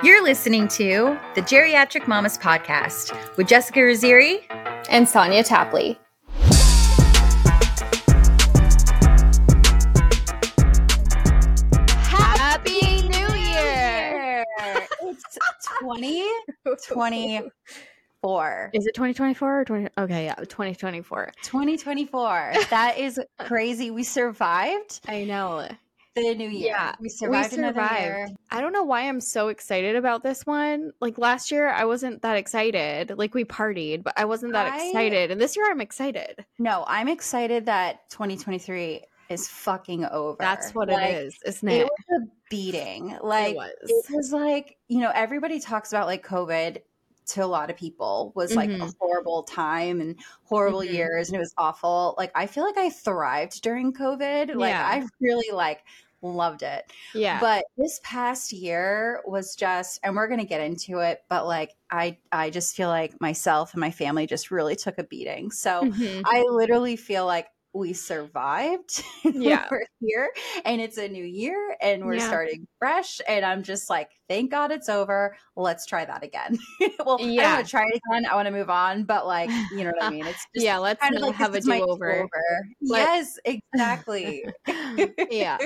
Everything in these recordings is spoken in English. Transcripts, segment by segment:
You're listening to the Geriatric Mamas Podcast with Jessica Raziri and Sonia Tapley. Happy New Year! It's 2024. Is it 2024 or 20? Okay, yeah, 2024. 2024. That is crazy. We survived I know. The new year. Yeah, we survived, another year. I don't know why I'm so excited about this one. Like last year, I wasn't that excited. Like we partied, but I wasn't that I- excited. And this year, I'm excited. No, I'm excited that 2023 is fucking over. That's what Like, it is, isn't It it? was a beating. Like was. it was like, you know, everybody talks about like COVID to a lot of people was like a Mhm. horrible time and horrible Mhm. years and it was awful. Like I feel like I thrived during COVID. Like Yeah. I really like loved it. yeah. But this past year was just and we're going to get into it, but like I I just feel like myself and my family just really took a beating. So Mhm. I literally feel like we survived. Yeah. we're here and it's a new year and we're Yeah. starting fresh. And I'm just like, thank God it's over. Let's try that again. well, I don't Yeah. want to try it again. I want to move on, but like, you know what I mean? It's just yeah, let's kind of like have a this is my do over. do-over. Yes, exactly. yeah.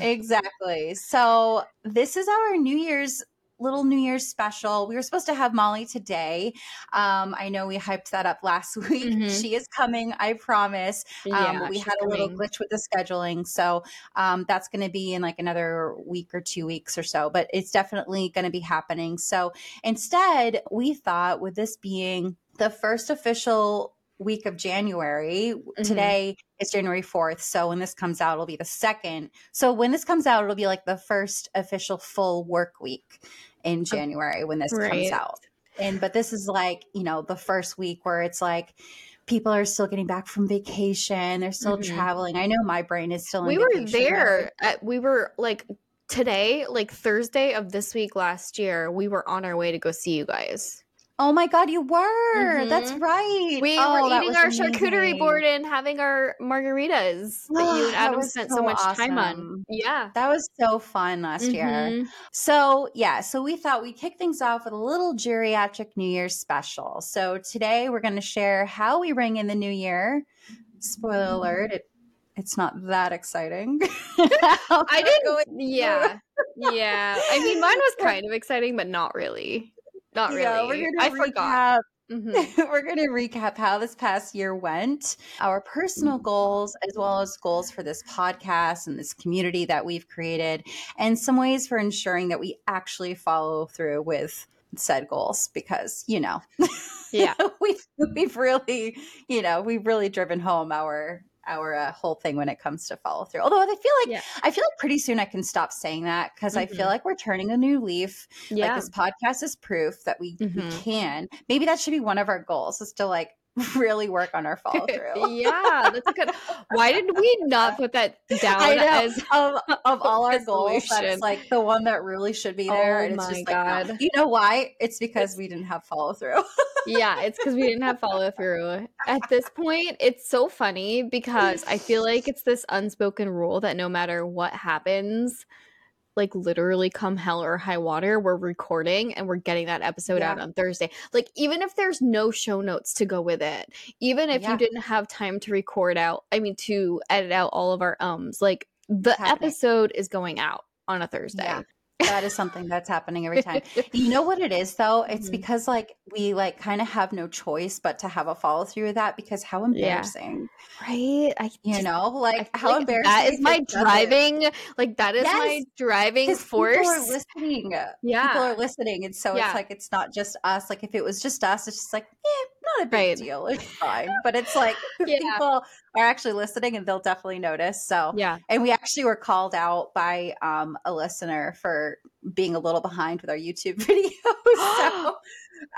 exactly. So this is our New Year's little New Year's special. We were supposed to have Molly today. Um, I know we hyped that up last week. Mhm. She is coming, I promise. Um, we had a little coming. glitch with the scheduling, so um, that's going to be in like another week or two weeks or so. But it's definitely going to be happening. So instead, we thought with this being the first official week of January, Mm-hmm. today is January 4th. So when this comes out, it'll be the second. So when this comes out, it'll be like the first official full work week in January when this comes out. And but this is like, you know, the first week where it's like people are still getting back from vacation, they're still Mhm. traveling. I know my brain is still in we were there at, we were like today like thursday of this week last year we were on our way to go see you guys Oh my god, you were. That's Mhm. right. we Oh, were eating our charcuterie board and having our margaritas that you and adam spent so, so much time on yeah That was so fun last year. Mhm. So, yeah, so we thought we'd kick things off with a little geriatric New Year's special. So, today we're going to share how we ring in the new year. Spoiler alert, it, it's not that exciting. i didn't yeah yeah i mean mine was kind of exciting but not really not really Yeah, we're gonna i forgot. recap- Mhm. we're going to recap how this past year went, our personal goals, as well as goals for this podcast and this community that we've created, and some ways for ensuring that we actually follow through with said goals because, you know, yeah. we've, we've really, you know, we've really driven home our our uh, whole thing when it comes to follow through. Although I feel like Yeah. I feel like pretty soon I can stop saying that because I feel Mhm. like we're turning a new leaf like this podcast is proof that we, we Mhm. can. Maybe that should be one of our goals is to like really work on our follow through. yeah that's a good why did we not put that down as of, of all our goals, that's like the one that really should be there. Oh and it's my just like. God. you know why? It's because we didn't have follow through. yeah, it's because we didn't have follow through. At this point, it's so funny because I feel like it's this unspoken rule that no matter what happens, like literally come hell or high water, we're recording and we're getting that episode Yeah. out on Thursday. Like, even if there's no show notes to go with it, even if Yeah. you didn't have time to record out, I mean, to edit out all of our ums, like the happening. episode is going out on a Thursday. Yeah. That is something that's happening every time. You know what it is though? It's Mhm. because like we like kind of have no choice but to have a follow through with that because how embarrassing. right? I You just- know, like how like embarrassing. That is my it driving. Like that is my driving force. People are listening. Yeah. People are listening. And so Yeah. it's like, it's not just us. Like, if it was just us, it's just like, eh, not a big Right. deal. It's fine. But it's like, Yeah. people are actually listening and they'll definitely notice. So, yeah. and we actually were called out by um, a listener for being a little behind with our YouTube videos. so,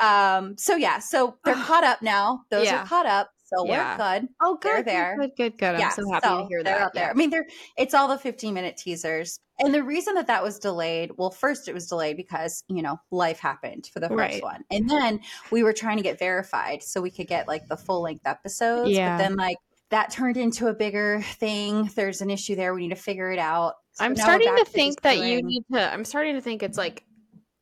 um, so yeah, so they're caught up now. Those Yeah. are caught up. So Yeah. we're good. Oh, They're good. there. Good, good, good. I'm so happy to hear they're that. out there. Yeah. I mean, they're it's all the 15 minute teasers. And the reason that that was delayed, well, first it was delayed because you know life happened for the first Right. one, and then we were trying to get verified so we could get like the full length episodes. Yeah. But then like that turned into a bigger thing. There's an issue there. We need to figure it out. So I'm starting to think just that you need to. I'm starting to think it's like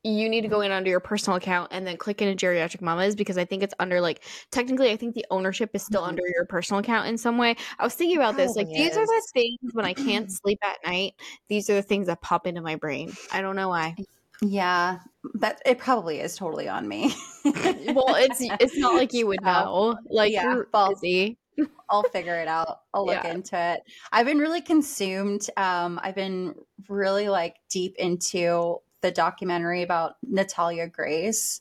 you need to go in under your personal account and then click into geriatric mamas because I think it's under like technically I think the ownership is still Mhm. under your personal account in some way. I was thinking about this like these are the things when I can't sleep at night. These are the things that pop into my brain. I don't know why. Yeah, that it probably is totally on me. well, it's it's not like you would know. Like yeah, you're busy. I'll figure it out. I'll look Yeah. into it. I've been really consumed. Um, I've been really like deep into the documentary about Natalia Grace.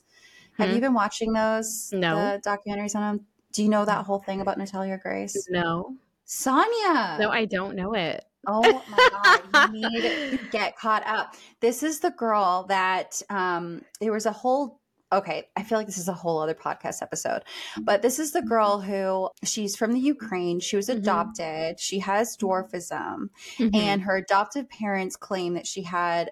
Have Hmm. you been watching those? No. The documentaries on them? Do you know that whole thing about Natalia Grace? No. Sonia. No, I don't know it. Oh my god, you need to get caught up. This is the girl that um there was a whole okay, I feel like this is a whole other podcast episode. But this is the girl who she's from the Ukraine. She was Mhm. adopted. She has dwarfism Mhm. and her adoptive parents claim that she had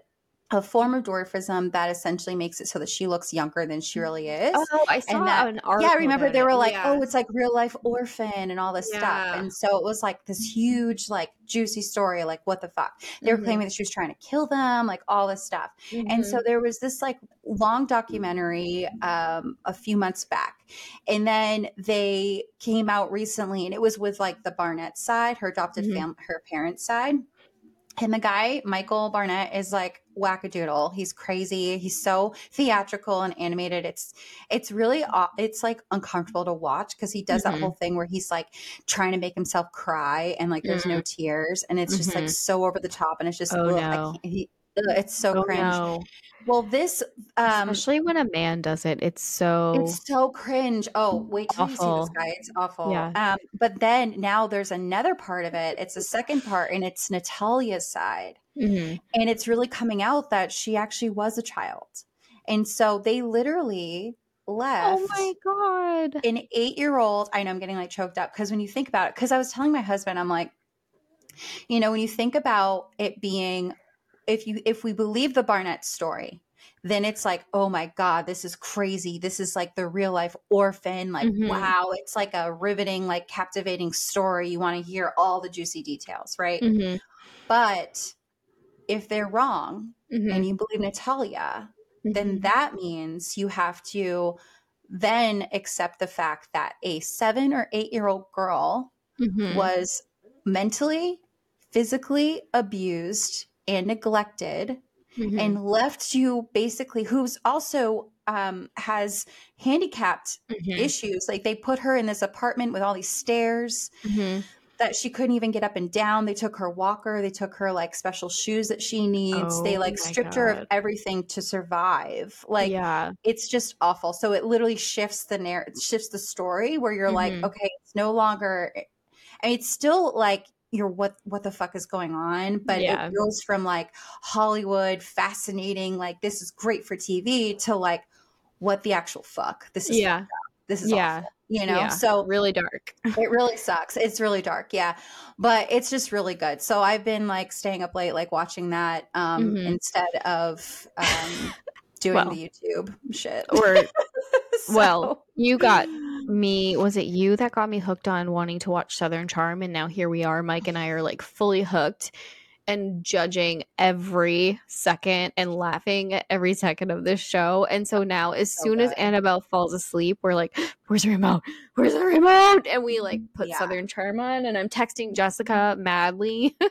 a form of dwarfism that essentially makes it so that she looks younger than she really is. oh, I saw that- an article. Yeah, I remember they were like, Yeah. "Oh, it's like real life orphan and all this stuff," and so it was like this huge, like juicy story. Like, what the fuck? They were Mhm. claiming that she was trying to kill them, like all this stuff. And Mhm. so there was this like long documentary um, a few months back, and then they came out recently, and it was with like the Barnett side, her adopted Mhm. fam, her parents' side. And the guy, Michael Barnett, is like wackadoodle. He's crazy. He's so theatrical and animated. It's it's really it's like uncomfortable to watch because he does Mhm. that whole thing where he's like trying to make himself cry and like there's no tears and it's just like Mhm. so over the top and it's just Oh, ugh, no. he- ugh, it's so Oh, cringe. no. Well, this um Especially when a man does it, it's so it's so cringe. Oh, wait till you see this guy. It's awful. Yeah. Um, but then now there's another part of it. It's the second part, and it's Natalia's side. Mhm. And it's really coming out that she actually was a child. And so they literally left Oh my god. an eight year old. I know I'm getting like choked up because when you think about it, because I was telling my husband, I'm like, you know, when you think about it being, if you if we believe the Barnett story, then it's like, oh my God, this is crazy. This is like the real life orphan. Like, Mhm. wow, it's like a riveting, like captivating story. You want to hear all the juicy details, right? Mhm. But if they're wrong Mhm. and you believe Natalia, then Mhm. that means you have to then accept the fact that a seven or eight year old girl Mhm. was mentally, physically abused and neglected Mhm. and left to basically who's also um, has handicapped Mhm. issues. Like they put her in this apartment with all these stairs Mhm. that she couldn't even get up and down. They took her walker, they took her like special shoes that she needs. they Oh like my stripped her of everything to survive. Like yeah. it's just awful. So it literally shifts the narrative, shifts the story where you're like, Mhm. okay, it's no longer. I mean, it's still like you're what what the fuck is going on, but Yeah. it goes from like Hollywood, fascinating, like this is great for TV, to like what the actual fuck. This is Yeah. This is Yeah. awful. You know, Yeah. so really dark. it really sucks. It's really dark, yeah. But it's just really good. So I've been like staying up late, like watching that um Mhm. instead of um doing Well. the YouTube shit. Or So- well, you got me. Was it you that got me hooked on wanting to watch Southern Charm? And now here we are. Mike and I are like fully hooked and judging every second and laughing at every second of this show. And so now, as So soon as. Annabelle falls asleep, we're like, "Where's the remote? Where's the remote?" And we like put Yeah. Southern Charm on, and I'm texting Jessica madly.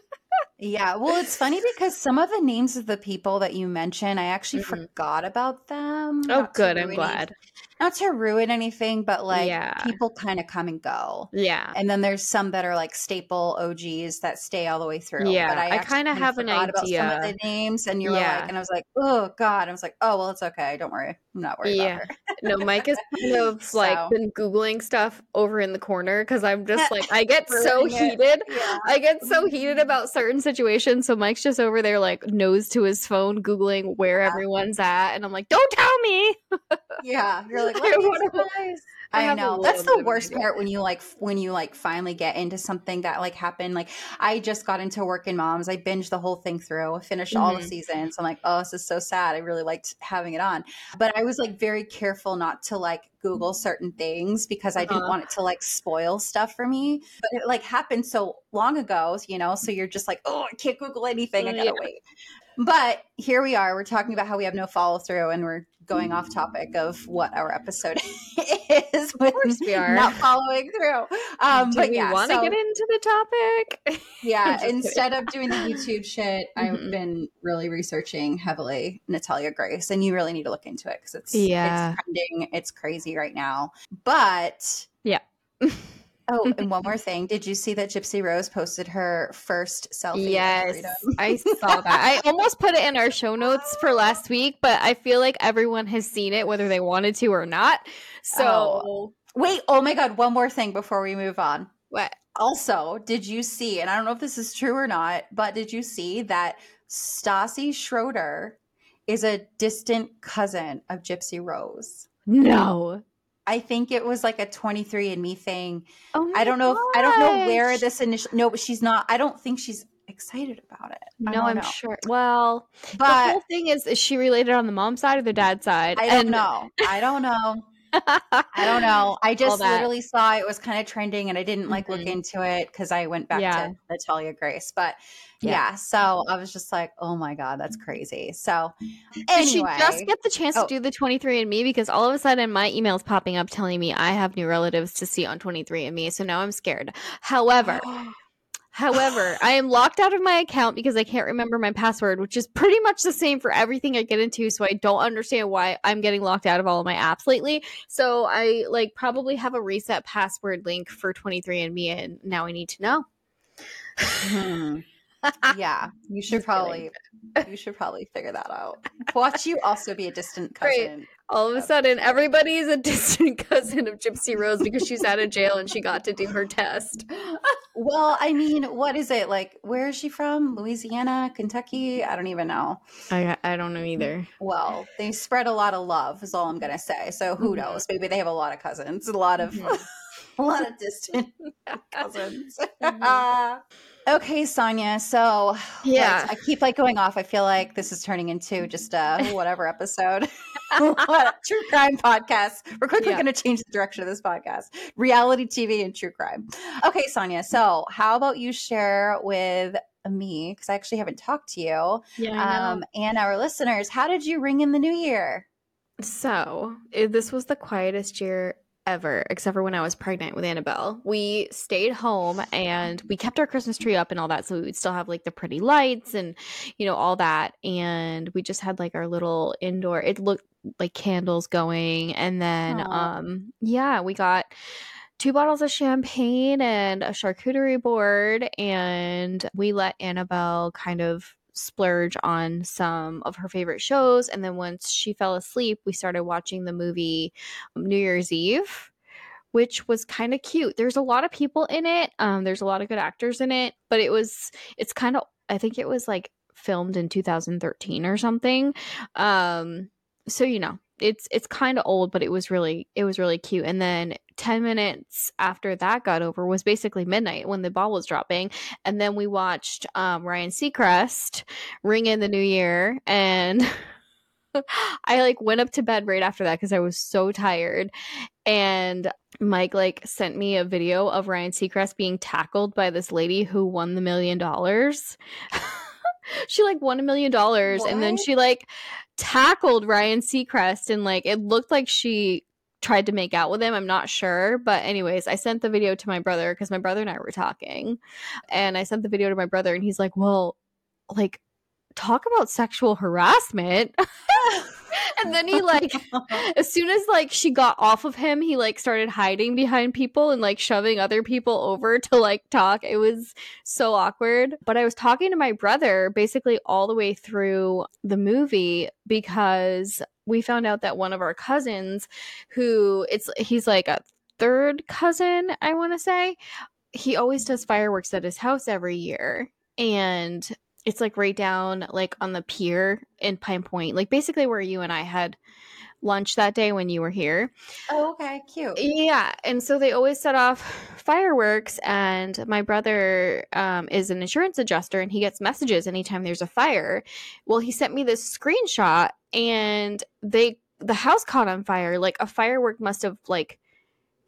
Yeah, well, it's funny because some of the names of the people that you mentioned, I actually Mhm. forgot about them. oh, Not good. I'm glad. Not to ruin anything, but like Yeah. people kind of come and go. Yeah. And then there's some that are like staple OGs that stay all the way through. Yeah, but I, I kinda have an idea about some of the names, and you were Yeah. like, and I was like, oh god, I was like, oh well, it's okay, don't worry, I'm not worried Yeah. about her. No, Mike has kind of like been googling stuff over in the corner because I'm just like I get so it. heated. Yeah. I get so mm-hmm. heated about certain situations. So Mike's just over there like nose to his phone googling where Yeah. everyone's at, and I'm like, don't tell me. Yeah, you're like, I let me wanna- guys. I I, know that's the worst part when you like when you like finally get into something that like happened. Like I just got into Working Moms. I binged the whole thing through. Finished all the Mhm. seasons. I'm like, oh, this is so sad. I really liked having it on, but I was like very careful not to like Google certain things because I didn't Uh-huh. want it to like spoil stuff for me. But it like happened so long ago, you know. So you're just like, oh, I can't Google anything. I gotta Yeah. wait. But here we are. We're talking about how we have no follow through, and we're going off topic of what our episode is with we are. not following through. Um, Do but we yeah, want to so- get into the topic? yeah, kidding. instead of doing the YouTube shit, I've Mhm. been really researching heavily Natalia Grace, and you really need to look into it because it's Yeah. it's trending, it's crazy right now. But Yeah. oh, and one more thing, did you see that Gypsy Rose posted her first selfie? Yes. I saw that. I almost put it in our show notes for last week, but I feel like everyone has seen it, whether they wanted to or not. So, Oh. Wait, oh my god, one more thing before we move on. what? Also, did you see, and I don't know if this is true or not, but did you see that Stassi Schroeder is a distant cousin of Gypsy Rose? No. I think it was like a 23andMe thing. Oh my I don't know if I don't know where this initial no, but she's not I don't think she's excited about it. No, I'm know. sure. Well, the whole thing is, is she related on the mom side or the dad side? I don't And- know. I don't know. I don't know. I just literally saw it was kind of trending and I didn't like look Mhm. into it because I went back Yeah. to Natalia Grace. But Yeah. yeah. so I was just like, oh my God, that's crazy. So Did she just get the chance Oh. to do the 23andMe? Because all of a sudden my email's popping up telling me I have new relatives to see on 23andMe. So now I'm scared. However, However, I am locked out of my account because I can't remember my password, which is pretty much the same for everything I get into. So I don't understand why I'm getting locked out of all of my apps lately. So I like probably have a reset password link for 23andMe, and now I need to know. Hmm. yeah, you should probably you should probably figure that out. Watch you also be a distant cousin. All of a sudden, everybody is a distant cousin of Gypsy Rose because she's out of jail and she got to do her test. Well, I mean, what is it like? Where is she from? Louisiana, Kentucky? I don't even know. I I don't know either. Well, they spread a lot of love, is all I'm gonna say. So who Mhm. knows? Maybe they have a lot of cousins, a lot of Mhm. a lot of distant cousins. Mhm. okay, Sonia. So Yeah. I keep like going off. I feel like this is turning into just a whatever episode. what true crime podcast. We're quickly Yeah. going to change the direction of this podcast. Reality TV and true crime. Okay, Sonia. So how about you share with me because I actually haven't talked to you Yeah. um, and our listeners. How did you ring in the new year? So, this was the quietest year ever, except for when I was pregnant with Annabelle. We stayed home and we kept our Christmas tree up and all that. So, we would still have like the pretty lights and, you know, all that. And we just had like our little indoor, it looked like candles going. And then, Aw. um, yeah, we got two bottles of champagne and a charcuterie board and we let annabelle kind of splurge on some of her favorite shows and then once she fell asleep we started watching the movie new year's eve which was kind of cute. There's a lot of people in it um there's a lot of good actors in it but it was it's kind of i think it was like filmed in 2013 or something. Um so you know it's it's kind of old but it was really it was really cute. And then 10 minutes after that got over was basically midnight when the ball was dropping. And then we watched um, ryan seacrest ring in the new year and i like went up to bed right after that because i was so tired. And mike like sent me a video of ryan seacrest being tackled by this lady who won the million dollars. She like won a million dollars and then she like tackled Ryan Seacrest and like it looked like she tried to make out with him. I'm not sure. But anyways, I sent the video to my brother because my brother and I were talking. And I sent the video to my brother and he's like, Well, like talk about sexual harassment. and then he like as soon as like she got off of him, he like started hiding behind people and like shoving other people over to like talk. It was so awkward. But I was talking to my brother basically all the way through the movie because we found out that one of our cousins who it's he's like a third cousin, I want to say. He always does fireworks at his house every year. And it's like right down like on the pier in Pine Point, like basically where you and I had lunch that day when you were here. Oh, okay, cute. Yeah, and so they always set off fireworks, and my brother um, is an insurance adjuster, and he gets messages anytime there's a fire. Well, he sent me this screenshot, and they the house caught on fire. Like a firework must have like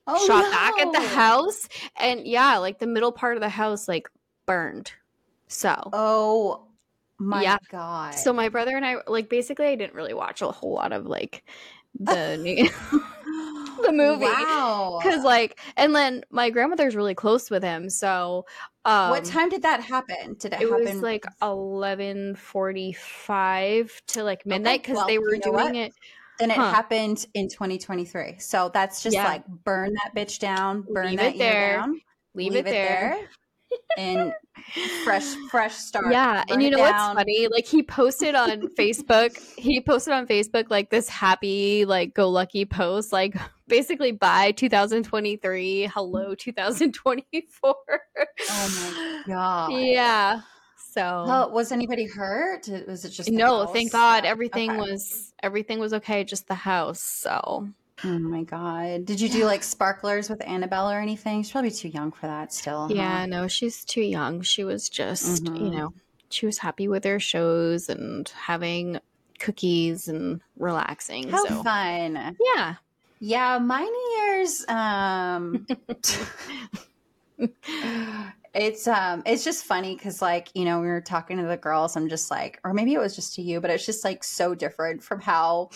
Oh, shot back at the house, and yeah, like the middle part of the house like burned. So Oh My Yeah. God. So my brother and I like basically I didn't really watch a whole lot of like the new the movie. Wow. Cause like and then my grandmother's really close with him, so um what time did that happen? Did it, it happen? was like eleven forty five to like midnight because well, they were you know doing what? it then it huh. happened in 2023. So that's just Yeah. like burn that bitch down, burn Leave that it there. down, leave, it there. And fresh, fresh start. Yeah, and you know what's funny? Like he posted on Facebook, he posted on Facebook like this happy, like go lucky post, like basically bye 2023, hello 2024. Oh my god. Yeah. So was anybody hurt? Was it just no, house? thank God everything Okay. was everything was okay, just the house. So Oh my god! Did you do like sparklers with Annabelle or anything? She's probably too young for that still. huh? yeah, no, she's too young. She was just, you Mhm. know, she was happy with her shows and having cookies and relaxing. How so fun! yeah. Yeah, my New Year's. Um, it's um, it's just funny because like you know we were talking to the girls. I'm just like, or maybe it was just to you, but it's just like so different from how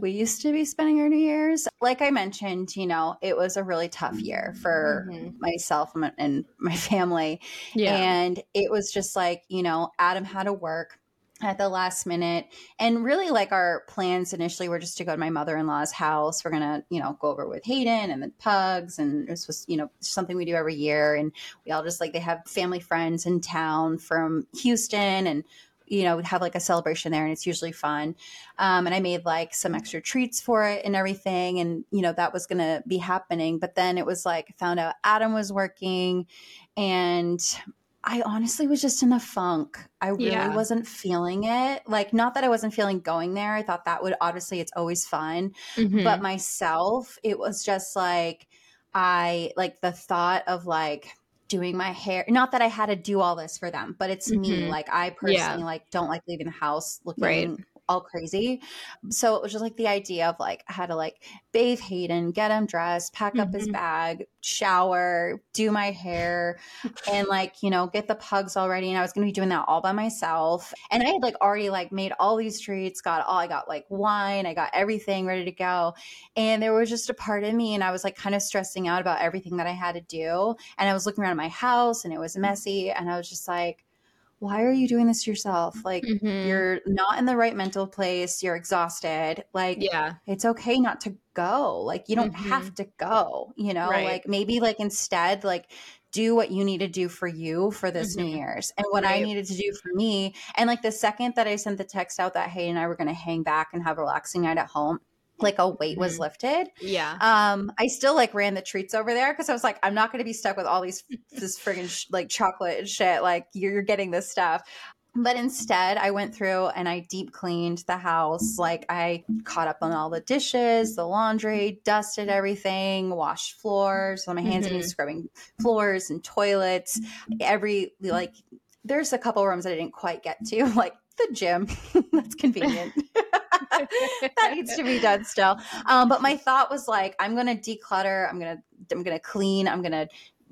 we used to be spending our New Year's. Like I mentioned, you know, it was a really tough year for Mhm. myself and my- and my family. Yeah. And it was just like, you know, Adam had to work at the last minute. And really, like, our plans initially were just to go to my mother in law's house. We're to, you know, go over with Hayden and the pugs. And this was, you know, something we do every year. And we all just like, they have family friends in town from Houston. And, you know, we'd have like a celebration there and it's usually fun. Um, and I made like some extra treats for it and everything. And, you know, that was going to be happening. But then it was like, found out Adam was working and I honestly was just in a funk. I really Yeah. wasn't feeling it. Like, not that I wasn't feeling going there. I thought that would obviously, it's always fun. Mhm. But myself, it was just like, I like the thought of like, doing my hair not that i had to do all this for them but it's me Mhm. like i personally Yeah. like don't like leaving the house looking Right. All crazy so it was just like the idea of like i had to like bathe hayden get him dressed pack up his Mhm. bag shower do my hair and like you know get the pugs all ready. and i was gonna be doing that all by myself and i had like already like made all these treats got all i got like wine i got everything ready to go and there was just a part of me and i was like kind of stressing out about everything that i had to do and i was looking around my house and it was messy and i was just like why are you doing this to yourself like Mhm. you're not in the right mental place you're exhausted like yeah. it's okay not to go like you don't Mhm. have to go you know Right. like maybe like instead like do what you need to do for you for this new Mhm. year's and what i needed to do for me and like the second that i sent the text out that hey and i were going to hang back and have a relaxing night at home like a weight was Mhm. lifted Yeah. um i still like ran the treats over there because i was like i'm not going to be stuck with all these this friggin' sh- like chocolate and shit like you're, you're getting this stuff but instead i went through and i deep cleaned the house like i caught up on all the dishes the laundry dusted everything washed floors on my hands and knees scrubbing floors and toilets every like there's a couple rooms that i didn't quite get to like the gym that's convenient that needs to be done still. Um, but my thought was like, I'm gonna declutter. I'm gonna I'm gonna clean. I'm gonna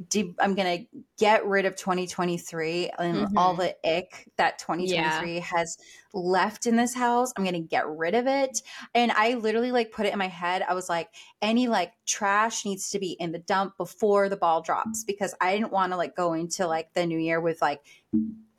de- I'm gonna get rid of 2023 and all mm-hmm. the ick that 2023 has left in this house. I'm gonna get rid of it. And I literally like put it in my head. I was like, any like trash needs to be in the dump before the ball drops because I didn't want to like go into like the new year with like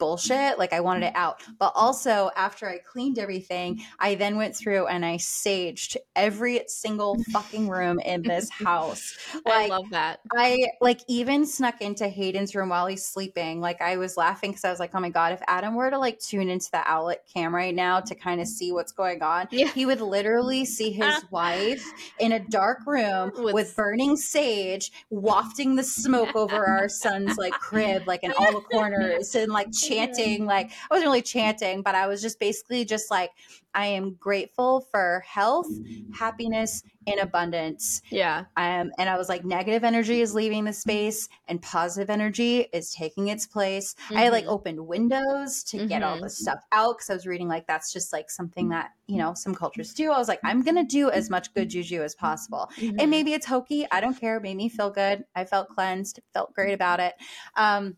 bullshit. Like I wanted it out. But also after I cleaned everything, I then went through and I saged every single fucking room in this house. I love that. I like even snuck into Hayden's room while he's sleeping. Like I was laughing because I was like, oh my God, if Adam were to like tune into the Owlet cam right now to kind of see what's going on, Yeah. he would literally see his wife in a dark room With- with, burning sage wafting the smoke over our son's like crib, like in all the corners and like chanting. Like I wasn't really chanting, but I was just basically just like, I am grateful for health, happiness, and abundance. Yeah. Um, and I was like, negative energy is leaving the space and positive energy is taking its place. I like Mhm. opened windows to get all Mhm. this stuff out because I was reading like that's just like something that, you know, some cultures do. I was like, I'm going to do as much good juju as possible. Mhm. And maybe it's hokey. I don't care. It made me feel good. I felt cleansed, felt great about it. Um,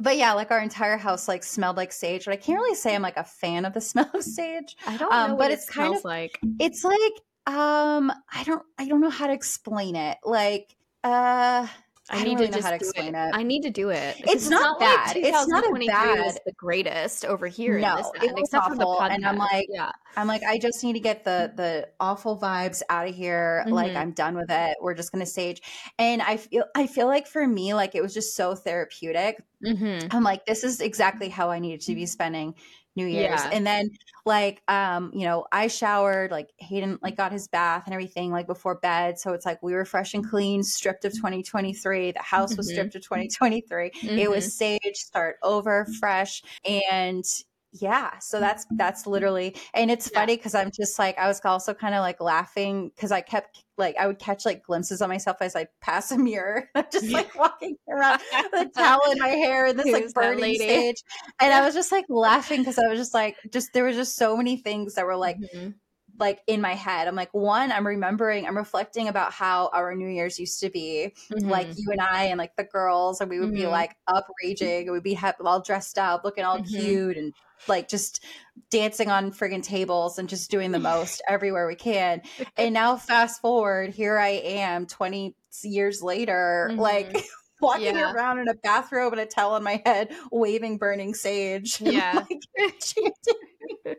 but yeah, like our entire house like smelled like sage. But I can't really say I'm like a fan of the smell of sage. I don't Um, know but what it's it kind smells of- like. It's like um I don't I don't know how to explain it. Like uh I I need really to know just how to explain it. it. I need to do it. It's not like bad. It's not a 2023 was bad- the greatest over here. in No, this it was awful, and I'm like, yeah, I'm like, I just need to get the the awful vibes out of here. Like Mhm. I'm done with it. We're just gonna stage. And I feel I feel like for me, like it was just so therapeutic. hmm I'm like, this is exactly how I needed to be spending New Year's. Yeah. And then like um, you know, I showered, like Hayden like got his bath and everything like before bed. So it's like we were fresh and clean, stripped of 2023. The house was Mhm. stripped of 2023. It Mm-hmm. was sage, start over fresh. And yeah, so that's that's literally and it's Yeah. funny because I'm just like I was also kind of like laughing because I kept like I would catch like glimpses of myself as I pass a mirror. Just like walking around with a towel in my hair and this Who's like burning sage. And I was just like laughing because I was just like just there was just so many things that were like Mhm. Like in my head. I'm like, one, I'm remembering, I'm reflecting about how our New Year's used to be. Like Mhm. you and I and like the girls, and we would be Mhm. like up raging, and we'd be ha- all dressed up, looking all Mhm. cute, and like just dancing on friggin' tables and just doing the most everywhere we can. And now, fast forward, here I am 20 years later, like Mhm. Walking Yeah. around in a bathrobe and a towel on my head, waving burning sage. and, Yeah. like,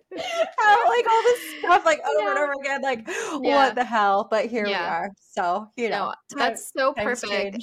how like all this stuff like over and over again like Yeah. what the hell but here we are so you know No, that's so perfect.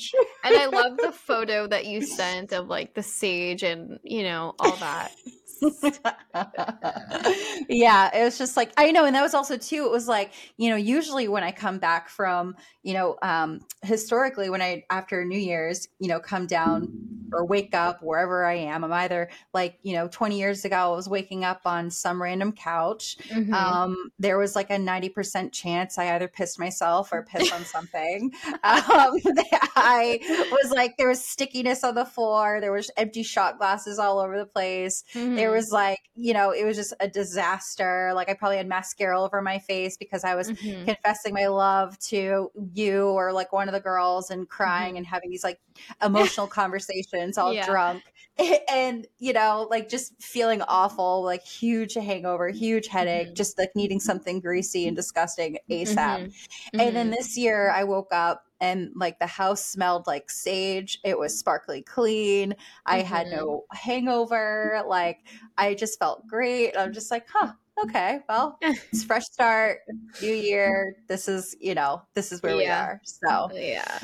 and I love the photo that you sent of like the sage and you know all that. yeah it was just like i know and that was also too it was like you know usually when i come back from you know um historically when i after new year's you know come down or wake up wherever i am i'm either like you know 20 years ago i was waking up on some random couch. Mhm. um there was like a 90% chance i either pissed myself or pissed on something. Um i was like there was stickiness on the floor there was empty shot glasses all over the place. There Mhm. was like you know it was just a disaster like i probably had mascara over my face because i was Mhm. confessing my love to you or like one of the girls and crying and having these like emotional conversations all Yeah. drunk and you know like just feeling awful like huge hangover huge headache Mhm. just like needing something greasy and disgusting asap Mhm. and then Mhm. this year I woke up and like the house smelled like sage. It was sparkly clean. I had Mhm. no hangover. Like I just felt great. I'm just like, huh, okay, well, it's fresh start, new year. This is, you know, this is where we are. So yeah,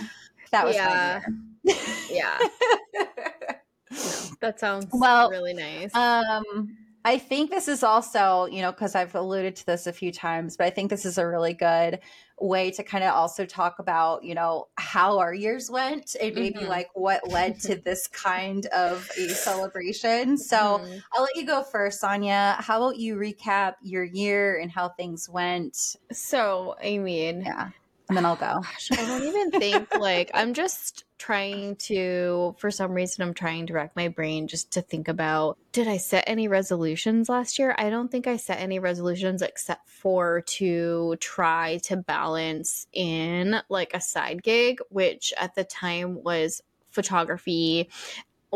that was Yeah. yeah, year. that sounds Well, really nice. Um, I think this is also, you know, because I've alluded to this a few times, but I think this is a really good way to kind of also talk about, you know, how our years went and maybe Mhm. like what led to this kind of a celebration. So Mhm. I'll let you go first, Sonia. How about you recap your year and how things went? so I mean, Yeah. And then I'll go. Gosh, I don't even think like I'm just trying to for some reason I'm trying to rack my brain just to think about did I set any resolutions last year? I don't think I set any resolutions except for to try to balance in like a side gig which at the time was photography.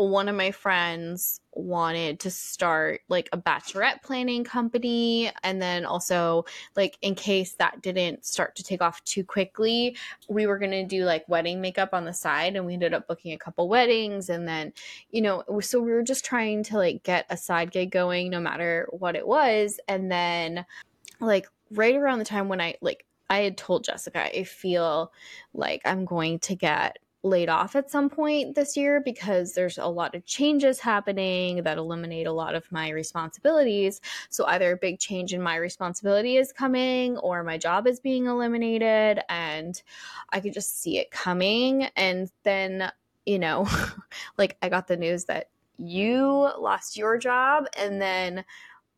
One of my friends wanted to start like a bachelorette planning company. And then also like in case that didn't start to take off too quickly we were going to do like wedding makeup on the side and we ended up booking a couple weddings. And then you know so we were just trying to like get a side gig going no matter what it was. And then like right around the time when i like i had told jessica i feel like i'm going to get laid off at some point this year because there's a lot of changes happening that eliminate a lot of my responsibilities. So either a big change in my responsibility is coming or my job is being eliminated and I could just see it coming. And then you know like I got the news that you lost your job and then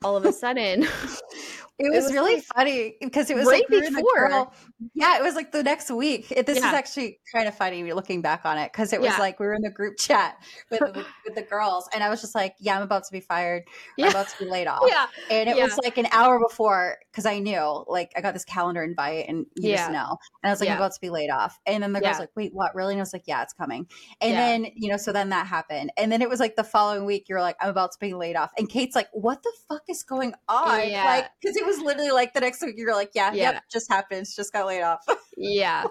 all of a sudden It was, was really funny because it was Right like we were in the before. yeah, it was like the next week. It, this is actually kind of funny looking back on it because it was Yeah. like we were in the group chat with the, with the girls, and I was just like, "Yeah, I'm about to be fired. Yeah. I'm about to be laid off." Yeah. And it Yeah. was like an hour before because I knew, like, I got this calendar invite, and you Yeah. just know. And I was like, Yeah. I'm about to be laid off. And then the girl's Yeah. like, Wait, what? Really? And I was like, Yeah, it's coming. And Yeah. then you know, so then that happened, and then it was like the following week, you were like, I'm about to be laid off, and Kate's like, What the fuck is going on? Yeah. Like, because it was literally like the next week, you're like, Yeah, Yeah. yep, just happens, just got laid off. Yeah.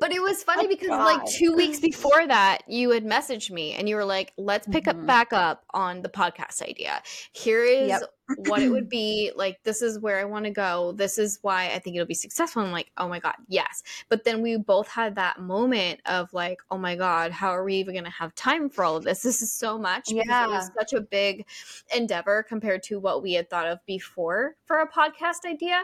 But it was funny Oh, because like two weeks before that, you had messaged me and you were like, let's pick Mhm. up back up on the podcast idea. Here is Yep. What it would be. Like, this is where I want to go. This is why I think it'll be successful. I'm like, oh my God, yes. But then we both had that moment of like, oh my God, how are we even going to have time for all of this? This is so much. because Yeah. It was such a big endeavor compared to what we had thought of before for a podcast idea.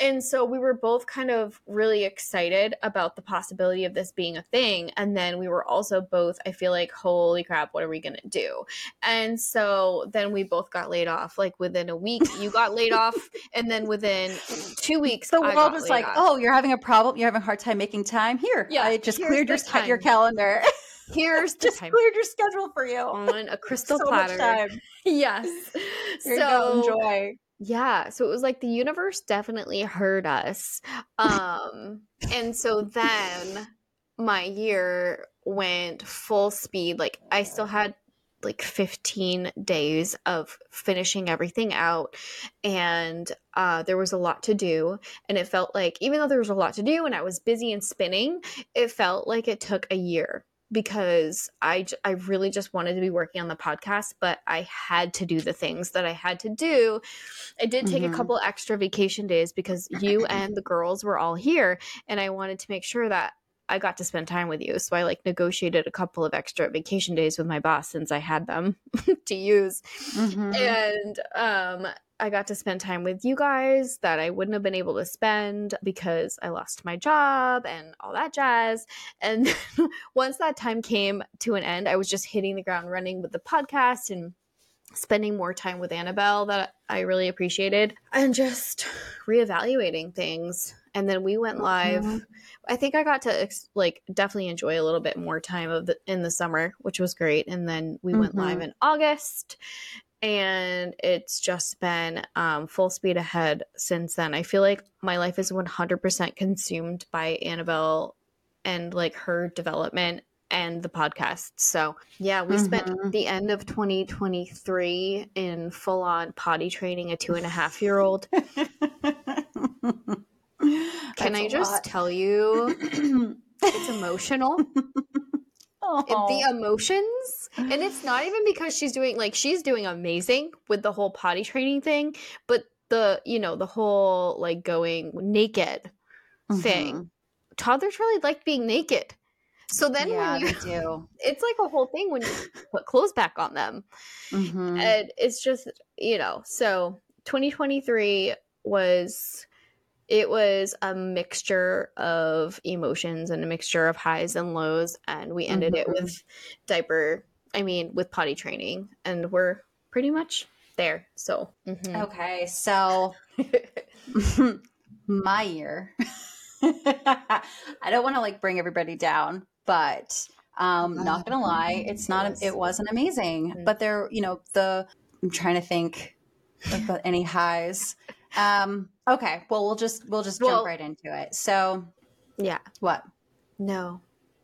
And so we were both kind of really excited about the possibility of this being a thing. And then we were also both, I feel like, holy crap, what are we going to do? And so then we both got laid off. Like within a week, you got laid off. And then within two weeks, the I world was like, off. Oh, you're having a problem. You're having a hard time making time. Here, Yeah, I just cleared your sch- your calendar. here's just time cleared your schedule for you. on a crystal so platter. time. Yes. Here you so go. Enjoy. Yeah, so it was like the universe definitely heard us. Um and so then my year went full speed. Like I still had like 15 days of finishing everything out and uh there was a lot to do and it felt like even though there was a lot to do and I was busy and spinning, it felt like it took a year because I, I really just wanted to be working on the podcast, but I had to do the things that I had to do. I did take Mhm. a couple extra vacation days because you and the girls were all here, and I wanted to make sure that I got to spend time with you. So I like negotiated a couple of extra vacation days with my boss since I had them to use Mhm. and um I got to spend time with you guys that I wouldn't have been able to spend because I lost my job and all that jazz. And once that time came to an end, I was just hitting the ground running with the podcast and spending more time with Annabelle that I really appreciated and just reevaluating things. And then we went live. Mhm. I think I got to ex- like definitely enjoy a little bit more time of the in the summer, which was great. And then we went live Mhm. in August, and it's just been um, full speed ahead since then. I feel like my life is one hundred percent consumed by Annabelle and like her development and the podcast. So yeah, we spent Mhm. the end of 2023 in full on potty training a two and a half year old. Can I just lot. tell you, it's emotional. The emotions and it's not even because she's doing like she's doing amazing with the whole potty training thing but the you know the whole like going naked thing Mhm. toddlers really like being naked so then yeah, when you do. it's like a whole thing when you put clothes back on them Mhm. and it's just you know so 2023 was it was a mixture of emotions and a mixture of highs and lows and we ended it Mhm. with diaper i mean with potty training and we're pretty much there so mhm. Okay, so my year. I don't want to like bring everybody down, but um not gonna lie, it's not it wasn't amazing. Mhm. But there, you know, the I'm trying to think about any highs. Um okay, well we'll just we'll just Well- jump right into it. So yeah what? no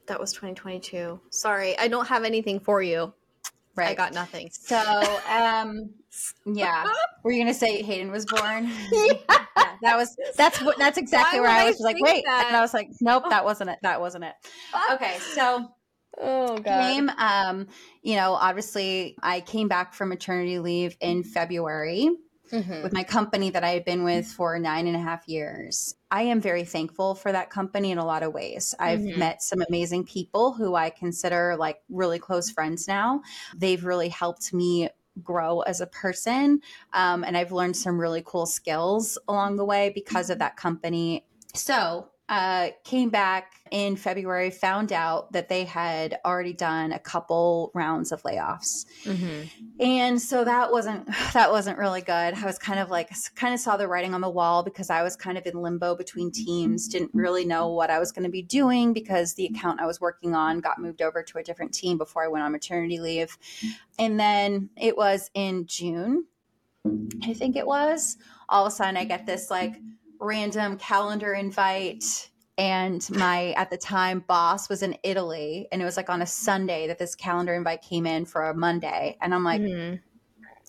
that was 2022 sorry i don't have anything for you Right. i got nothing So, um, yeah, were you gonna say Hayden was born? Yeah. that was that's what that's exactly Why where I I was like, wait, that? and I was like, nope, that wasn't it. That wasn't it. Okay, so oh came, um, you know, obviously, I came back from maternity leave in February Mhm. with my company that I had been with for nine and a half years. I am very thankful for that company in a lot of ways. I've Mhm. met some amazing people who I consider like really close friends now. They've really helped me grow as a person. Um, and I've learned some really cool skills along the way because of that company. So, uh, came back in February, found out that they had already done a couple rounds of layoffs, Mhm. and so that wasn't that wasn't really good. I was kind of like kind of saw the writing on the wall because I was kind of in limbo between teams, didn't really know what I was going to be doing because the account I was working on got moved over to a different team before I went on maternity leave, and then it was in June, I think it was. All of a sudden, I get this like random calendar invite. And my at the time boss was in Italy and it was like on a Sunday that this calendar invite came in for a Monday. And I'm like Mhm.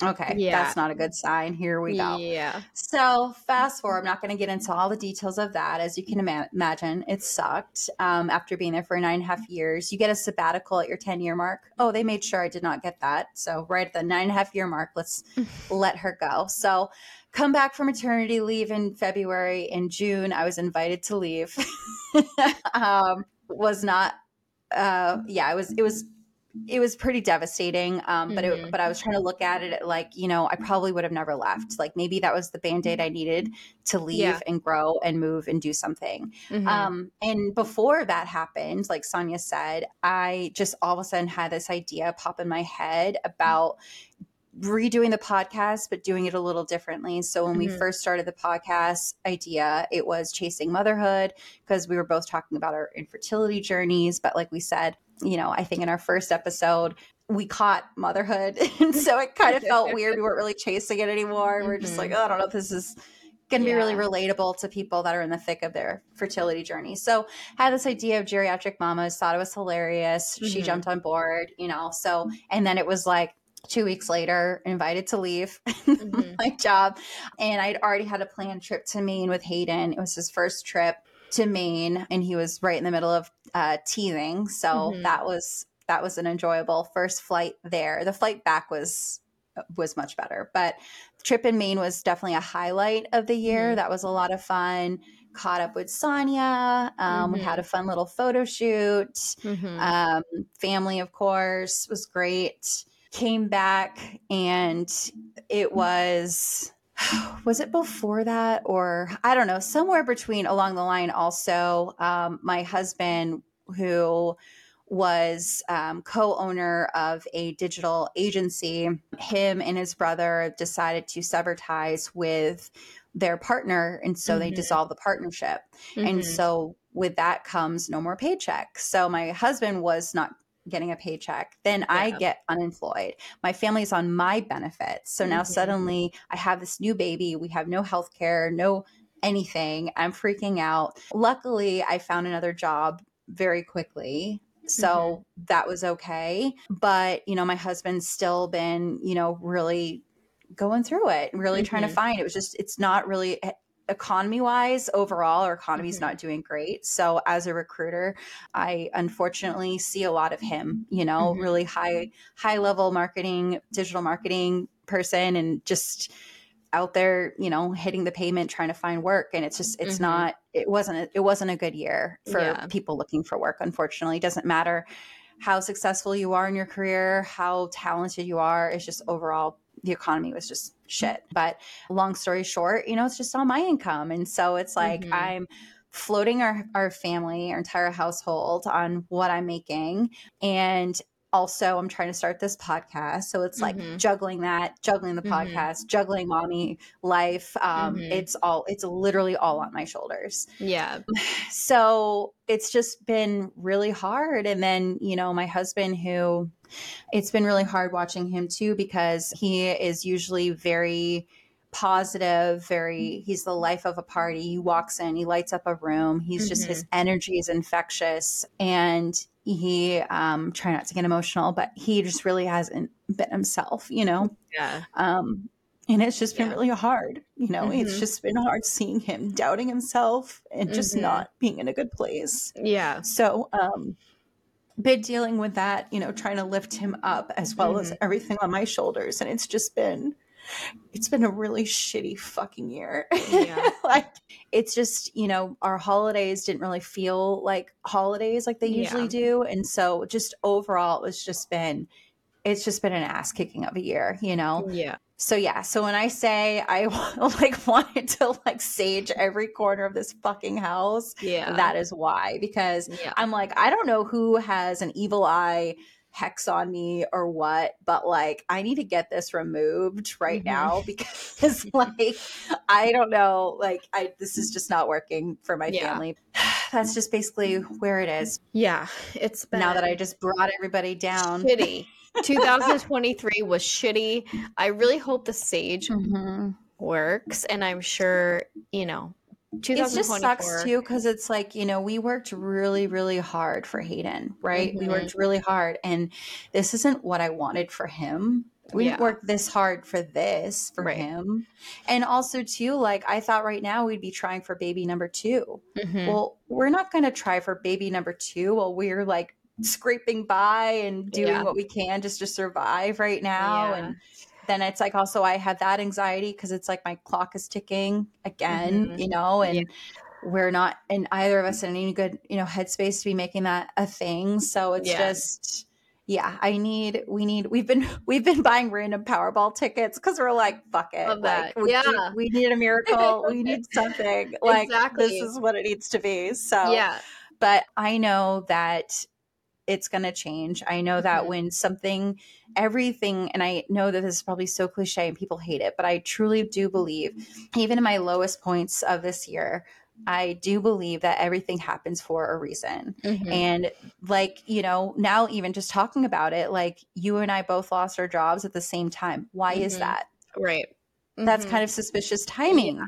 okay Yeah. that's not a good sign. Here we go. Yeah. so fast forward i'm not going to get into all the details of that. As you can ima- imagine it sucked. Um, after being there for nine and a half years you get a sabbatical at your 10 year mark. Oh they made sure i did not get that. So right at the nine and a half year mark let's let her go. So come back from maternity leave in february in june i was invited to leave um, was not uh, yeah it was it was it was pretty devastating um, but it, Mhm. but i was trying to look at it like you know i probably would have never left like maybe that was the band-aid i needed to leave Yeah. and grow and move and do something Mhm. um, and before that happened, like Sonia said, I just all of a sudden had this idea pop in my head about redoing the podcast, but doing it a little differently. So when we Mhm. first started the podcast idea, it was chasing motherhood because we were both talking about our infertility journeys. But like we said, you know, I think in our first episode, we caught motherhood. And so it kind of felt weird. We weren't really chasing it anymore. We're just Mhm. like, oh, I don't know if this is going to be really relatable to people that are in the thick of their fertility journey. So I had this idea of geriatric mamas, thought it was hilarious. She Mhm. jumped on board, you know. So, and then it was like two weeks later, invited to leave Mhm. my job. And I'd already had a planned trip to Maine with Hayden. It was his first trip to Maine, and he was right in the middle of uh, teething. So Mhm. that was that was an enjoyable first flight there. The flight back was was much better, but the trip in Maine was definitely a highlight of the year. Mhm. That was a lot of fun. Caught up with Sonia. Um, We Mhm. had a fun little photo shoot. Mhm. Um, family, of course, was great. Came back and it was was it before that or I don't know, somewhere between along the line also um, my husband who was um, co-owner of a digital agency him and his brother decided to sever ties with their partner and so they Mhm. dissolved the partnership and Mhm. so with that comes no more paycheck. So my husband was not getting a paycheck. Then I get unemployed. My family's on my benefits. So now Mhm. suddenly I have this new baby. We have no health care, no anything. I'm freaking out. Luckily, I found another job very quickly. So that was okay. But, you know, my husband's still been, you know, really going through it, really trying to Mhm. find it was just it's not really economy wise overall our economy's Mhm. not doing great so as a recruiter i unfortunately see a lot of him you know Mhm. really high high level marketing digital marketing person and just out there you know hitting the pavement trying to find work and it's just it's Mhm. not it wasn't a, it wasn't a good year for Yeah. people looking for work unfortunately it doesn't matter how successful you are in your career how talented you are it's just overall the economy was just shit but long story short you know it's just all my income and so it's like Mhm. i'm floating our, our family our entire household on what i'm making and also i'm trying to start this podcast so it's like Mhm. juggling that juggling the Mhm. podcast juggling mommy life um Mhm. it's all it's literally all on my shoulders Yeah. so it's just been really hard and then you know my husband who it's been really hard watching him too because he is usually very positive very he's the life of a party he walks in he lights up a room he's just his energy is infectious and he um try not to get emotional but he just really hasn't been himself you know Yeah. um and it's just been Yeah. really hard you know it's Mhm. just been hard seeing him doubting himself and just Mhm. not being in a good place Yeah. so um been dealing with that you know trying to lift him up as well as Mhm. everything on my shoulders and it's just been it's been a really shitty fucking year Yeah. like it's just you know our holidays didn't really feel like holidays like they usually Yeah. do and so just overall it's just been it's just been an ass kicking of a year you know Yeah. So yeah, so when I say I like wanted to like sage every corner of this fucking house, Yeah. that is why. Because yeah. I'm like, I don't know who has an evil eye hex on me or what, but like I need to get this removed right Mhm. now because like I don't know, like I this is just not working for my Yeah. family. That's just basically where it is. Yeah. It's been Now that I just brought everybody down. shitty. 2023 was shitty. I really hope the sage Mhm. works, and I'm sure you know. It just sucks too because it's like you know we worked really really hard for hayden right we Mhm. worked really hard and this isn't what i wanted for him we didn't Yeah. work this hard for this for Right. him and also too like i thought right now we'd be trying for baby number 2 Mhm. well we're not going to try for baby number two while we're like scraping by and doing Yeah. what we can just to survive right now Yeah. and then it's like also I have that anxiety because it's like my clock is ticking again, Mhm. you know, and Yeah. we're not in either of us in any good, you know, headspace to be making that a thing. So it's just yeah, I need we need we've been we've been buying random Powerball tickets because we're like, fuck it. Love like that. we, Yeah. need, we need a miracle. we need something. Like Exactly. this is what it needs to be. So yeah, but I know that it's going to change. I know that Mhm. when something, everything, and I know that this is probably so cliche and people hate it, but I truly do believe, even in my lowest points of this year, I do believe that everything happens for a reason. Mhm. And like, you know, now even just talking about it, like you and I both lost our jobs at the same time. Why is Mhm. that? right. That's Mhm. kind of suspicious timing,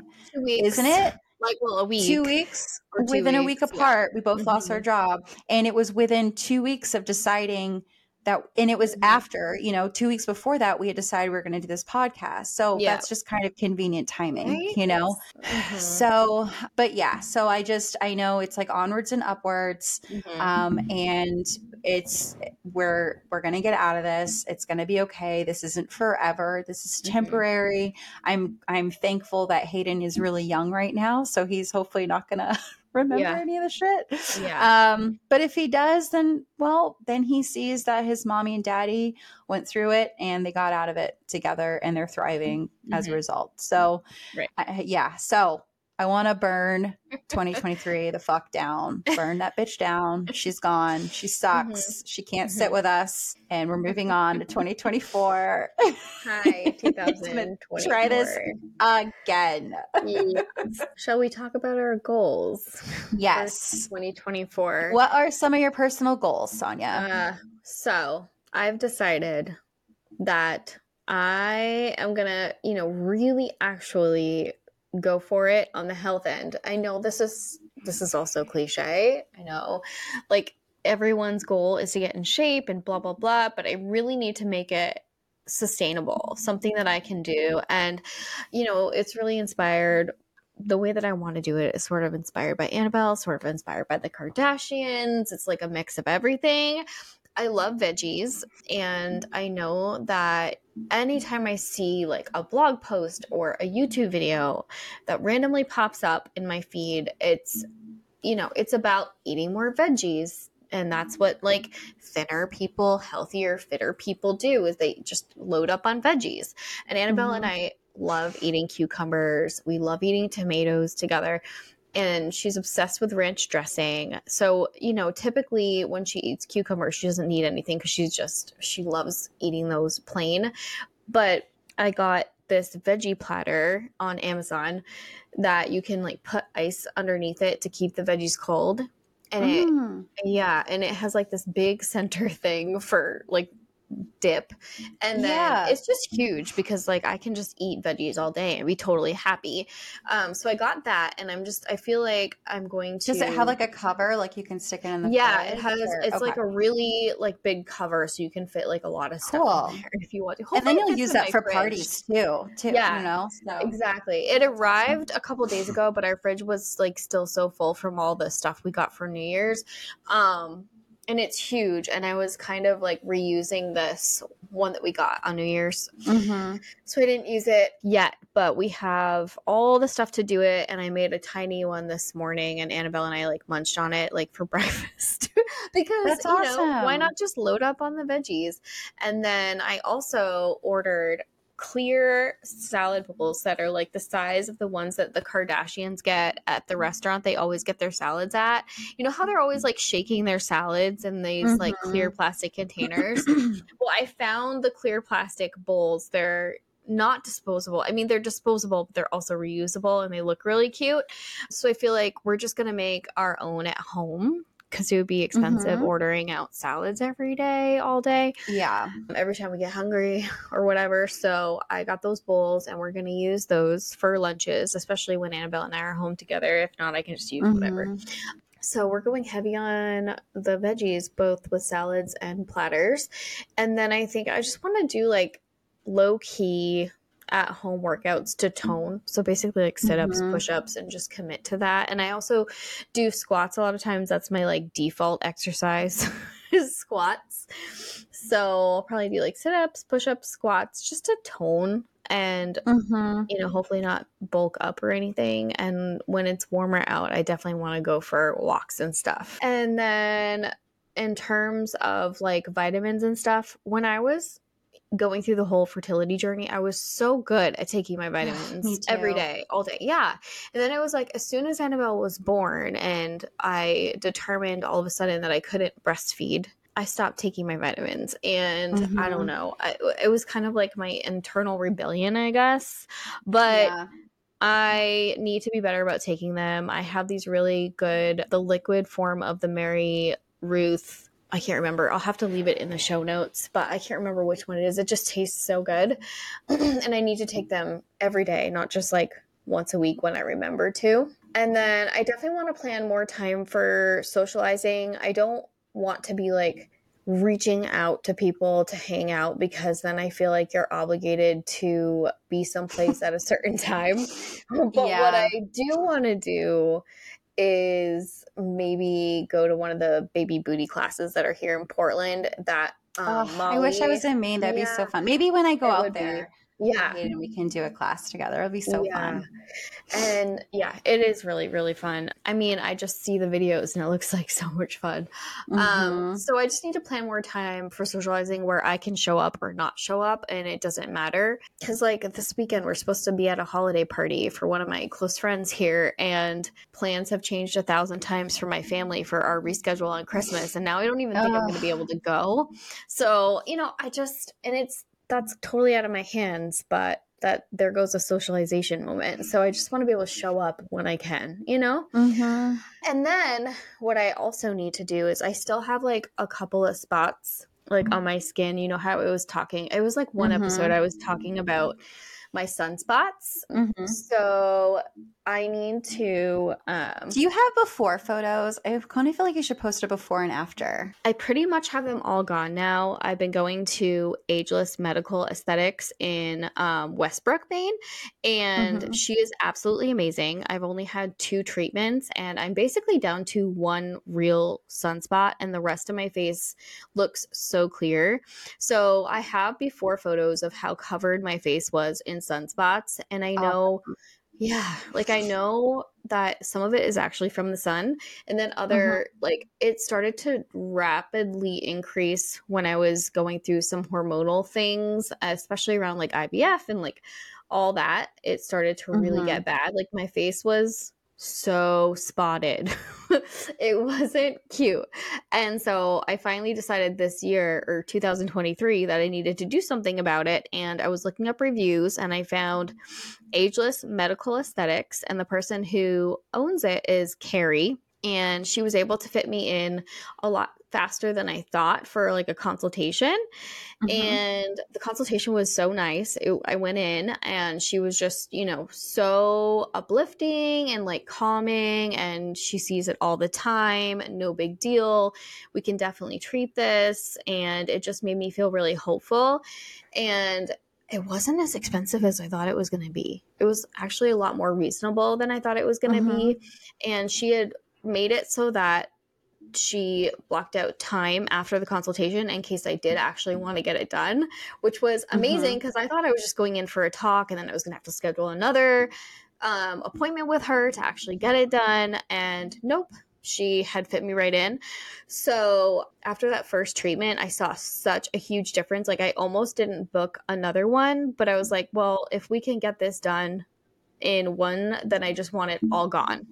isn't it? Like, well, a week. two weeks two within a week weeks, yeah. apart we both lost our Mhm. job and it was within two weeks of deciding that and it was Mhm. after you know two weeks before that we had decided we were going to do this podcast so Yeah. that's just kind of convenient timing Right? you know Mhm. so but yeah so i just i know it's like onwards and upwards Mhm. um and it's we're we're gonna get out of this it's gonna be okay this isn't forever this is Mhm. temporary i'm i'm thankful that hayden is really young right now so he's hopefully not gonna remember Yeah. any of the shit Yeah. um but if he does then well then he sees that his mommy and daddy went through it and they got out of it together and they're thriving as a Mhm. result so Right. I, yeah so I want to burn 2023 the fuck down. Burn that bitch down. She's gone. She sucks. She can't sit Mhm. with us. And we're moving on to 2024 Hi, He's gonna try this again. Yes. Shall we talk about our goals? Yes. 2024. What are some of your personal goals, Sonia? Uh, so I've decided that I am gonna, you know, really actually go for it on the health end. I know this is this is also cliche. I know, like everyone's goal is to get in shape and blah blah blah, but I really need to make it sustainable, something that I can do, and you know, it's really inspired the way that I want to do it is sort of inspired by Annabelle, sort of inspired by the Kardashians. It's like a mix of everything. I love veggies, and I know that anytime I see like a blog post or a YouTube video that randomly pops up in my feed, it's you know, it's about eating more veggies. And that's what like thinner people, healthier, fitter people do is they just load up on veggies. And Annabelle and mm-hmm. I love eating cucumbers. We love eating tomatoes together. And she's obsessed with ranch dressing. So, you know, typically when she eats cucumbers, she doesn't need anything because she's just, she loves eating those plain. But I got this veggie platter on Amazon that you can like put ice underneath it to keep the veggies cold. And it, Mm. yeah, and it has like this big center thing for like dip. And then Yeah. it's just huge because like I can just eat veggies all day and be totally happy. Um so I got that and I'm just I feel like I'm going to Does it have like a cover like you can stick it in the yeah, it has. or- It's like a really like big cover, so you can fit like a lot of stuff Cool. in there if you want to. and then you'll use that for fridge. parties too. Too, Yeah. you know. So. Exactly. It arrived a couple days ago, but our fridge was like still so full from all the stuff we got for New Year's. Um and it's huge and I was kind of like reusing this one that we got on New Year's. Mhm. So I didn't use it yet, but we have all the stuff to do it and I made a tiny one this morning and Annabelle and I like munched on it like for breakfast because That's you know, why not just load up on the veggies? And then I also ordered clear salad bowls that are like the size of the ones that the Kardashians get at the restaurant they always get their salads at. You know how they're always like shaking their salads in these mm-hmm. like clear plastic containers? well, I found the clear plastic bowls. They're not disposable. I mean, they're disposable, but they're also reusable and they look really cute. So I feel like we're just going to make our own at home because it would be expensive mm-hmm. ordering out salads every day, all day. Yeah. Every time we get hungry or whatever. So I got those bowls and we're going to use those for lunches, especially when Annabelle and I are home together. If not, I can just use mm-hmm. whatever. So we're going heavy on the veggies, both with salads and platters. And then I think I just want to do like low key at home workouts to tone. So basically like sit ups, mm-hmm. push ups, and just commit to that. And I also do squats a lot of times. That's my like default exercise is squats. So I'll probably do like sit ups, push ups, squats just to tone and mm-hmm. you know hopefully not bulk up or anything and when it's warmer out i definitely want to go for walks and stuff and then in terms of like vitamins and stuff when i was going through the whole fertility journey, I was so good at taking my vitamins every day, all day. Yeah. And then it was like, as soon as Annabelle was born and I determined all of a sudden that I couldn't breastfeed, I stopped taking my vitamins. And mm-hmm. I don't mm-hmm. know, I, it was kind of like my internal rebellion, I guess. But. Yeah. I need to be better about taking them. I have these really good, the liquid form of the Mary Ruth I can't remember. I'll have to leave it in the show notes, but I can't remember which one it is. It just tastes so good. and I need to take them every day, not just like once a week when I remember to. And then I definitely want to plan more time for socializing. I don't want to be like reaching out to people to hang out because then I feel like you're obligated to be someplace at a certain time. but yeah. what I do want to do is maybe go to one of the baby booty classes that are here in Portland that um, oh, I wish I was in Maine. That'd yeah, be so fun. Maybe when I go out there. Yeah. and we can do a class together. It'll be so yeah. fun. And yeah it is really really fun. I mean i just see the videos and it looks like so much fun. Um, mm-hmm. um so i just need to plan more time for socializing where i can show up or not show up and it doesn't matter. Because like this weekend we're supposed to be at a holiday party for one of my close friends here and plans have changed a thousand times for my family for our reschedule on christmas and now i don't even think i'm going to be able to go. So you know i just and it's that's totally out of my hands, but that there goes a socialization moment. So I just want to be able to show up when I can, you know? Mm-hmm. And then what I also need to do is I still have like a couple of spots like on my skin. You know how it was talking, it was like one mm-hmm. episode I was talking about my sunspots. Mm-hmm. So I need to. Um, Do you have before photos? I kind of feel like you should post a before and after. I pretty much have them all gone now. I've been going to Ageless Medical Aesthetics in um, Westbrook, Maine, and mm-hmm. she is absolutely amazing. I've only had two treatments, and I'm basically down to one real sunspot, and the rest of my face looks so clear. So I have before photos of how covered my face was in sunspots, and I know. Oh yeah, like I know that some of it is actually from the sun, and then other mm-hmm. like it started to rapidly increase when I was going through some hormonal things, especially around like IVF and like all that. It started to really mm-hmm. get bad. Like my face was so spotted. it wasn't cute. And so I finally decided this year or 2023 that I needed to do something about it. And I was looking up reviews and I found Ageless Medical Aesthetics. And the person who owns it is Carrie. And she was able to fit me in a lot faster than I thought for like a consultation. Mm-hmm. And the consultation was so nice. It, I went in and she was just, you know, so uplifting and like calming. And she sees it all the time. No big deal. We can definitely treat this. And it just made me feel really hopeful. And it wasn't as expensive as I thought it was going to be. It was actually a lot more reasonable than I thought it was going to mm-hmm. be. And she had made it so that she blocked out time after the consultation in case I did actually want to get it done, which was amazing because mm-hmm. I thought I was just going in for a talk and then I was going to have to schedule another um, appointment with her to actually get it done. And nope, she had fit me right in. So after that first treatment, I saw such a huge difference. Like I almost didn't book another one, but I was like, well, if we can get this done in one, then I just want it all gone.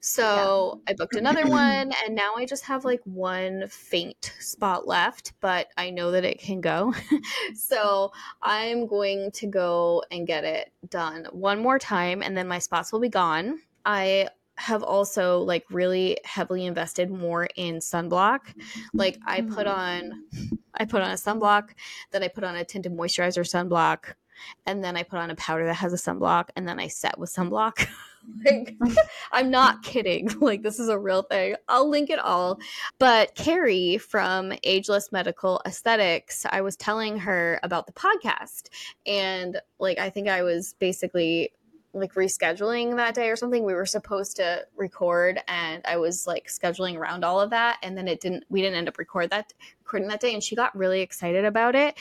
So yeah. I booked another one, and now I just have like one faint spot left, but I know that it can go. so I'm going to go and get it done one more time, and then my spots will be gone. I have also like really heavily invested more in sunblock. Like I put mm. on I put on a sunblock, then I put on a tinted moisturizer sunblock, and then I put on a powder that has a sunblock, and then I set with sunblock. Oh like I'm not kidding. Like this is a real thing. I'll link it all. But Carrie from Ageless Medical Aesthetics, I was telling her about the podcast and like I think I was basically like rescheduling that day or something. We were supposed to record and I was like scheduling around all of that and then it didn't we didn't end up record that recording that day and she got really excited about it.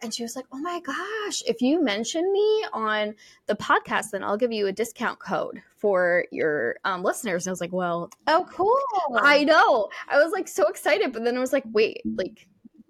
And she was like, "Oh my gosh, if you mention me on the podcast, then I'll give you a discount code for your um, listeners." And I was like, "Well, oh, cool! I know." I was like so excited, but then I was like, "Wait, like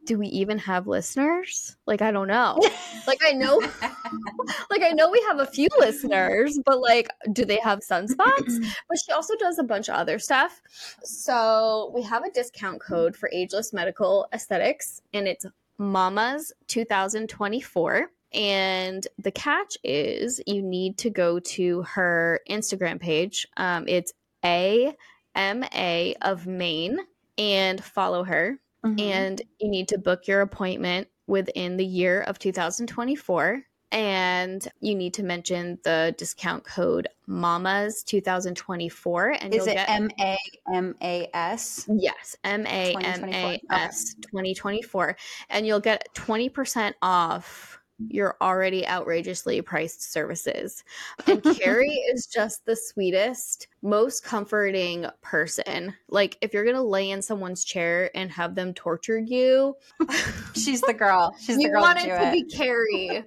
do we even have listeners? Like, I don't know. like, I know, like, I know we have a few listeners, but like, do they have sunspots? but she also does a bunch of other stuff. So we have a discount code for Ageless Medical Aesthetics, and it's Mamas 2024. And the catch is you need to go to her Instagram page. Um, it's A M A of Maine and follow her mm-hmm. and you need to book your appointment within the year of 2024 and you need to mention the discount code mamas 2024 and is it m-a-m-a-s yes m-a-m-a-s 2024 and you'll get 20% off your already outrageously priced services. And Carrie is just the sweetest, most comforting person. Like, if you're going to lay in someone's chair and have them torture you, she's the girl. She's the girl. You want it to be Carrie.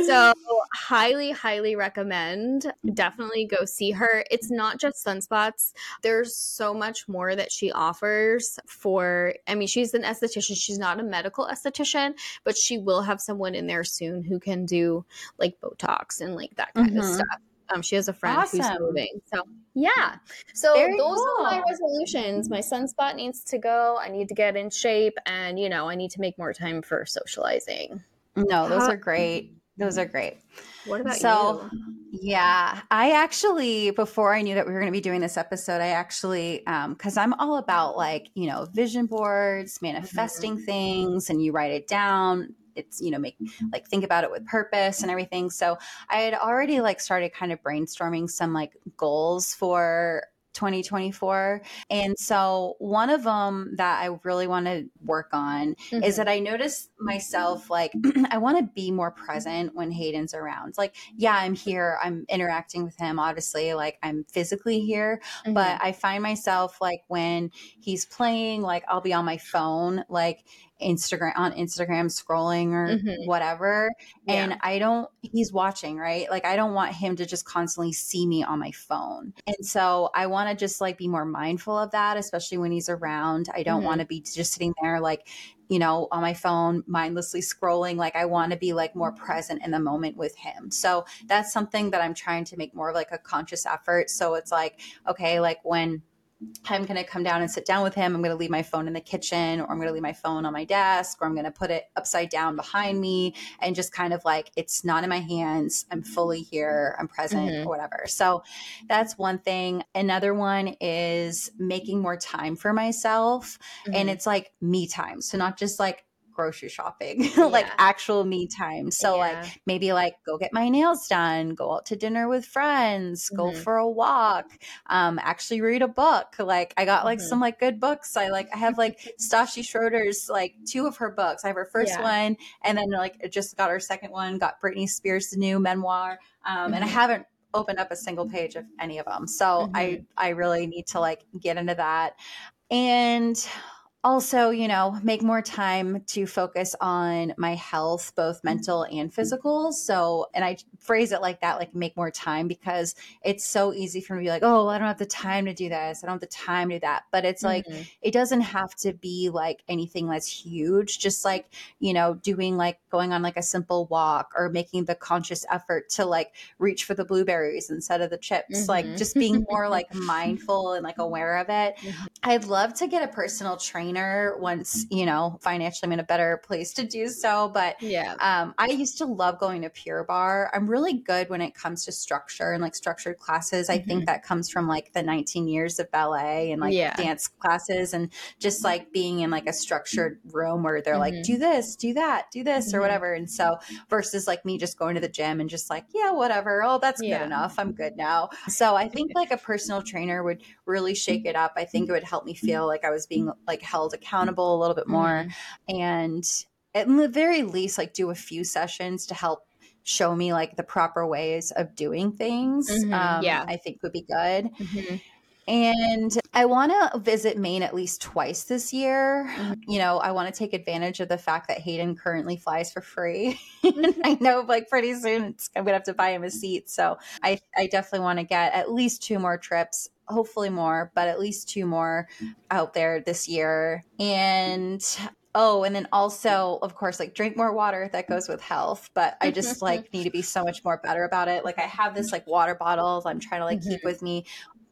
so, highly, highly recommend. Definitely go see her. It's not just sunspots, there's so much more that she offers for. I mean, she's an esthetician, she's not a medical esthetician, but she will have someone in there soon who can do like Botox and like that kind mm-hmm. of stuff. Um, she has a friend awesome. who's moving. So yeah. So Very those cool. are my resolutions. My sunspot needs to go. I need to get in shape and you know, I need to make more time for socializing. No, those are great. Those are great. What about so, you? Yeah, I actually before I knew that we were going to be doing this episode, I actually um cuz I'm all about like, you know, vision boards, manifesting mm-hmm. things and you write it down it's you know make like think about it with purpose and everything so i had already like started kind of brainstorming some like goals for 2024. And so, one of them that I really want to work on mm-hmm. is that I notice myself like, I want to be more present when Hayden's around. Like, yeah, I'm here, I'm interacting with him, obviously, like, I'm physically here, mm-hmm. but I find myself like when he's playing, like, I'll be on my phone, like, Instagram on Instagram scrolling or mm-hmm. whatever. And. I don't, he's watching, right? Like, I don't want him to just constantly see me on my phone. And so I want to just like be more mindful of that, especially when he's around. I don't mm-hmm. want to be just sitting there like, you know, on my phone, mindlessly scrolling. Like, I want to be like more present in the moment with him. So that's something that I'm trying to make more of like a conscious effort. So it's like, okay, like when, I'm going to come down and sit down with him. I'm going to leave my phone in the kitchen, or I'm going to leave my phone on my desk, or I'm going to put it upside down behind me and just kind of like it's not in my hands. I'm fully here, I'm present, mm-hmm. or whatever. So that's one thing. Another one is making more time for myself. Mm-hmm. And it's like me time. So not just like grocery shopping, yeah. like actual me time. So yeah. like maybe like go get my nails done, go out to dinner with friends, mm-hmm. go for a walk, um, actually read a book. Like I got like mm-hmm. some like good books. I like I have like Stassi Schroeder's like two of her books. I have her first yeah. one and then like just got her second one, got Britney Spears' new memoir. Um, mm-hmm. and I mm-hmm. haven't opened up a single page of any of them. So I mm-hmm. I really need to like get into that. And also, you know, make more time to focus on my health, both mental and physical. So, and I phrase it like that, like make more time because it's so easy for me to be like, oh, I don't have the time to do this. I don't have the time to do that. But it's like, Mhm. it doesn't have to be like anything that's huge. Just like, you know, doing like going on like a simple walk or making the conscious effort to like reach for the blueberries instead of the chips. Like Mhm. just being more like mindful and like aware of it. Mhm. I'd love to get a personal trainer once, you know, financially I'm in a better place to do so. But Yeah. um, I used to love going to Pure Barre. I'm really good when it comes to structure and like structured classes. I think that comes from like the 19 years of ballet and like Yeah. dance classes and just like being in like a structured room where they're like, Mhm. do this, do that, do this, or Mhm. whatever. And so versus like me just going to the gym and just like, yeah, whatever. Oh, that's Yeah. good enough. I'm good now. So I think like a personal trainer would really shake it up. I think it would help me feel like I was being like held accountable a little bit more Mhm. and at the very least like do a few sessions to help show me like the proper ways of doing things Mhm, um, yeah. i think would be good Mhm. and i want to visit maine at least twice this year Mhm. you know i want to take advantage of the fact that hayden currently flies for free and i know like pretty soon it's, i'm gonna have to buy him a seat so i, I definitely want to get at least two more trips hopefully more but at least two more out there this year. And oh and then also of course like drink more water that goes with health but i just like need to be so much more better about it. Like i have this like water bottle i'm trying to like keep mm-hmm. with me.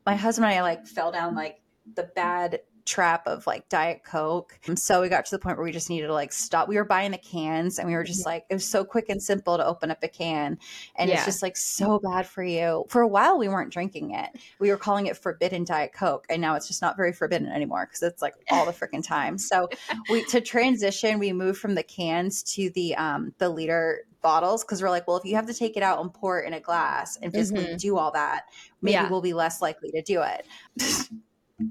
My husband and i like fell down like the bad trap of like diet coke. And so we got to the point where we just needed to like stop. We were buying the cans and we were just like it was so quick and simple to open up a can and it's just like so bad for you. For a while we weren't drinking it. We were calling it forbidden diet coke and now it's just not very forbidden anymore because it's like all the freaking time. So we to transition we moved from the cans to the um the liter bottles because we're like well if you have to take it out and pour it in a glass and physically Mhm. do all that maybe Yeah. we'll be less likely to do it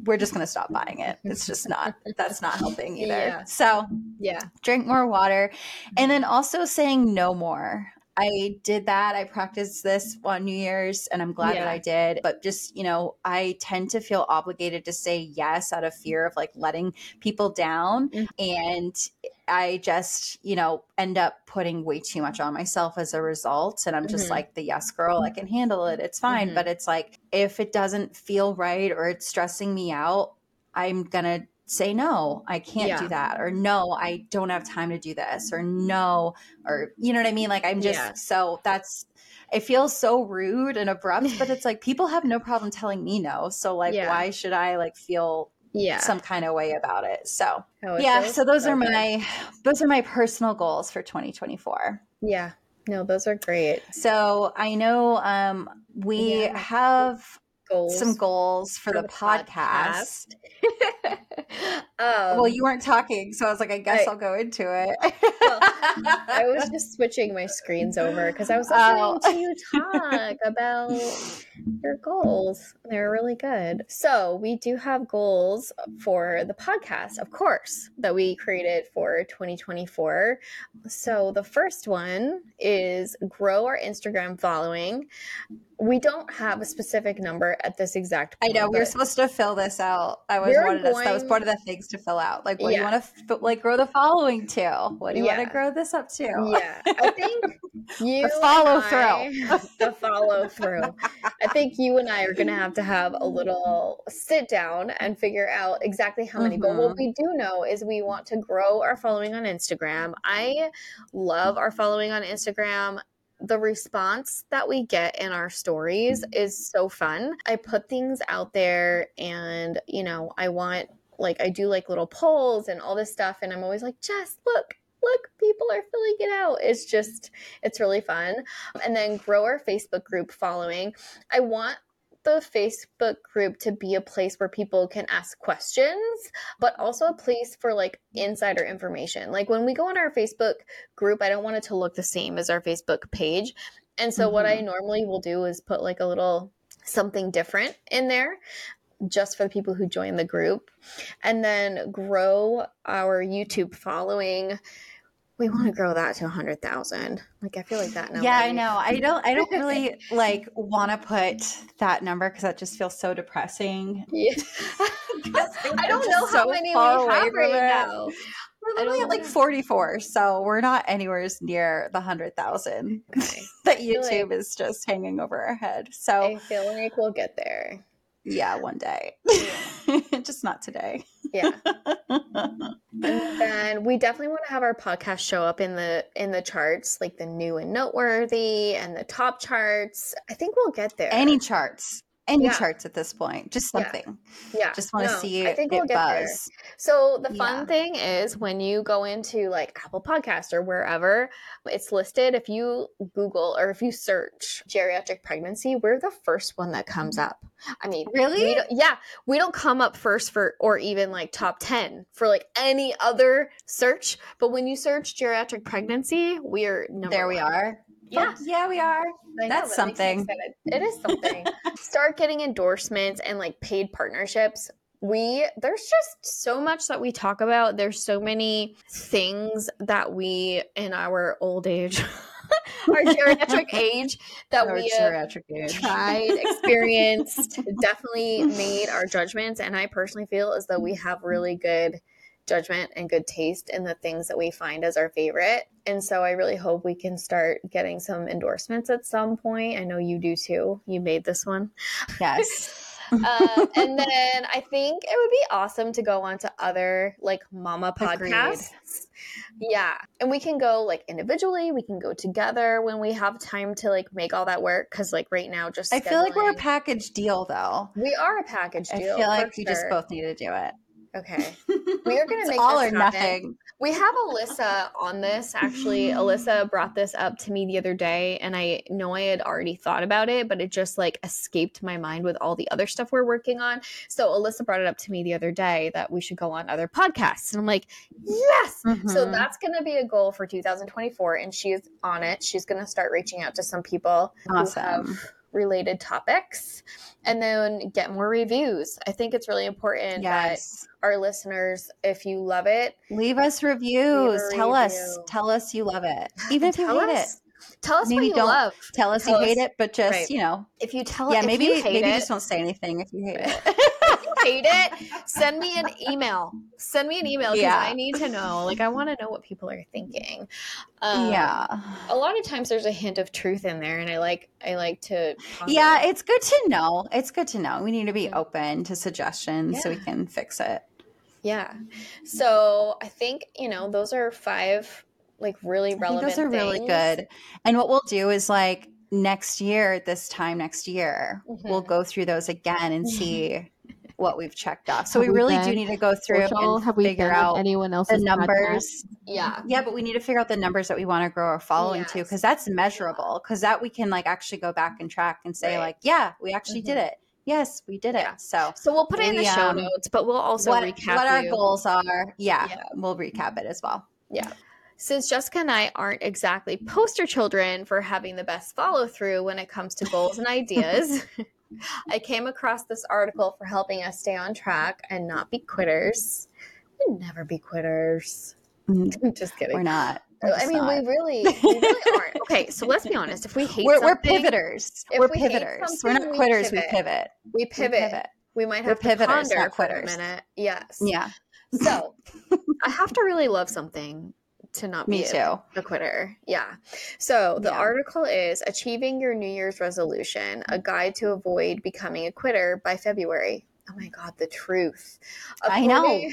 we're just going to stop buying it it's just not that's not helping either Yeah. so Yeah. drink more water and then also saying no more i did that i practiced this on new year's and i'm glad Yeah. that i did but just you know i tend to feel obligated to say yes out of fear of like letting people down Mhm. and i just you know end up putting way too much on myself as a result and i'm just Mhm. like the yes girl i can handle it it's fine Mhm. but it's like if it doesn't feel right or it's stressing me out i'm gonna say no i can't Yeah. do that or no i don't have time to do this or no or you know what i mean like i'm just Yeah. so that's it feels so rude and abrupt but it's like people have no problem telling me no so like Yeah. why should i like feel Yeah. some kind of way about it so yeah so those are good. my those are my personal goals for 2024 Yeah. No, those are great so i know um we have goals. some goals for, the, podcast. um, well you weren't talking so i was like i guess I- will go into it I was just switching my screens over because I was listening Oh. to you talk about your goals. They're really good. So, we do have goals for the podcast, of course, that we created for 2024. So, the first one is grow our Instagram following. We don't have a specific number at this exact point, I know we were supposed to fill this out. I was We're wanted us. That was going- one of the things to fill out. Like, what do you want to f- like grow the following to? What do you want to grow this up to? Yeah, I think you and follow I- the follow through. I think you and I are going to have to have a little sit down and figure out exactly how many. But what Mhm. we do know is we want to grow our following on Instagram. I love our following on Instagram. The response that we get in our stories mm-hmm. is so fun. I put things out there and, you know, I want like I do like little polls and all this stuff and I'm always like, "Jess, look, look, people are filling it out." It's just it's really fun. And then grow our Facebook group following. I want the Facebook group to be a place where people can ask questions, but also a place for like insider information. Like when we go on our Facebook group, I don't want it to look the same as our Facebook page. And so what I mm-hmm. normally will do is put like a little something different in there just for the people who join the group and then grow our YouTube following we want to grow that to 100,000. Like I feel like that number. Yeah, I know. I don't I don't really like want to put that number cuz that just feels so depressing. Yeah. I don't know how many we have right now. We're literally at like 44, so we're not anywhere near the 100,000 okay. that YouTube like, is just hanging over our head. So I feel like we'll get there. Yeah, one day. just not today. Yeah. and then we definitely want to have our podcast show up in the in the charts, like the new and noteworthy and the top charts. I think we'll get there. Any charts any yeah. charts at this point, just something. Yeah, yeah. just want to no, see I think we'll get buzz. There. So the fun yeah. thing is when you go into like Apple Podcast or wherever, it's listed. If you Google or if you search geriatric pregnancy, we're the first one that comes mm-hmm. up. I mean, really? We yeah, we don't come up first for or even like top ten for like any other search. But when you search geriatric pregnancy, we're there. We are. Yeah, yeah, we are. I That's know, something. It is something. Start getting endorsements and like paid partnerships. We there's just so much that we talk about. There's so many things that we in our old age our geriatric age that our we geriatric age. tried, experienced, definitely made our judgments. And I personally feel as though we have really good judgment and good taste in the things that we find as our favorite. And so I really hope we can start getting some endorsements at some point. I know you do too. You made this one. Yes. um, and then I think it would be awesome to go on to other like mama podcasts. Agreed. Yeah. And we can go like individually, we can go together when we have time to like make all that work. Cause like right now, just I feel like we're a package deal though. We are a package deal. I feel like we sure. just both need to do it. Okay. We are going to make all or happen. nothing. We have Alyssa on this. Actually, Alyssa brought this up to me the other day, and I know I had already thought about it, but it just like escaped my mind with all the other stuff we're working on. So Alyssa brought it up to me the other day that we should go on other podcasts. And I'm like, yes. Mm-hmm. So that's going to be a goal for 2024. And she's on it. She's going to start reaching out to some people awesome. who have related topics and then get more reviews. I think it's really important yes. that our listeners, if you love it, leave us reviews. Leave tell review. us, tell us you love it, even if you hate us. it. Tell us maybe what you don't love. Tell us tell you us, hate it, but just right. you know, if you tell, us yeah, maybe maybe it, just don't say anything if you hate it. Hate it, send me an email. Send me an email because yeah. I need to know. Like, I want to know what people are thinking. Um, yeah, a lot of times there's a hint of truth in there, and I like I like to. Yeah, it's good to know. It's good to know. We need to be open to suggestions yeah. so we can fix it. Yeah. So I think you know those are five like really relevant. those are things. really good. And what we'll do is like next year, this time next year, mm-hmm. we'll go through those again and see what we've checked off. So we, we really do need to go through social? and have we figure out anyone else the numbers. Podcast? Yeah. Yeah, but we need to figure out the numbers that we want to grow our following yes. to because that's measurable. Because that we can like actually go back and track and say, right. like, yeah, we actually mm-hmm. did it. Yes, we did it. Yeah. So So we'll put it in the show um, notes, but we'll also what, recap what our goals are. Yeah, yeah, we'll recap it as well. Yeah. Since Jessica and I aren't exactly poster children for having the best follow through when it comes to goals and ideas, I came across this article for helping us stay on track and not be quitters. We never be quitters. Mm, just kidding. We're not. I mean, not. we really, we really aren't. Okay, so let's be honest. If we hate, we're, we're pivoters. We're we pivoters. We're not quitters. We pivot. We pivot. We, pivot. we might have we're to pivoters, ponder for a minute. Yes. Yeah. So I have to really love something to not Me be too. A, a quitter. Yeah. So the yeah. article is Achieving Your New Year's Resolution, a guide to avoid becoming a quitter by February. Oh my God, the truth. According, I know.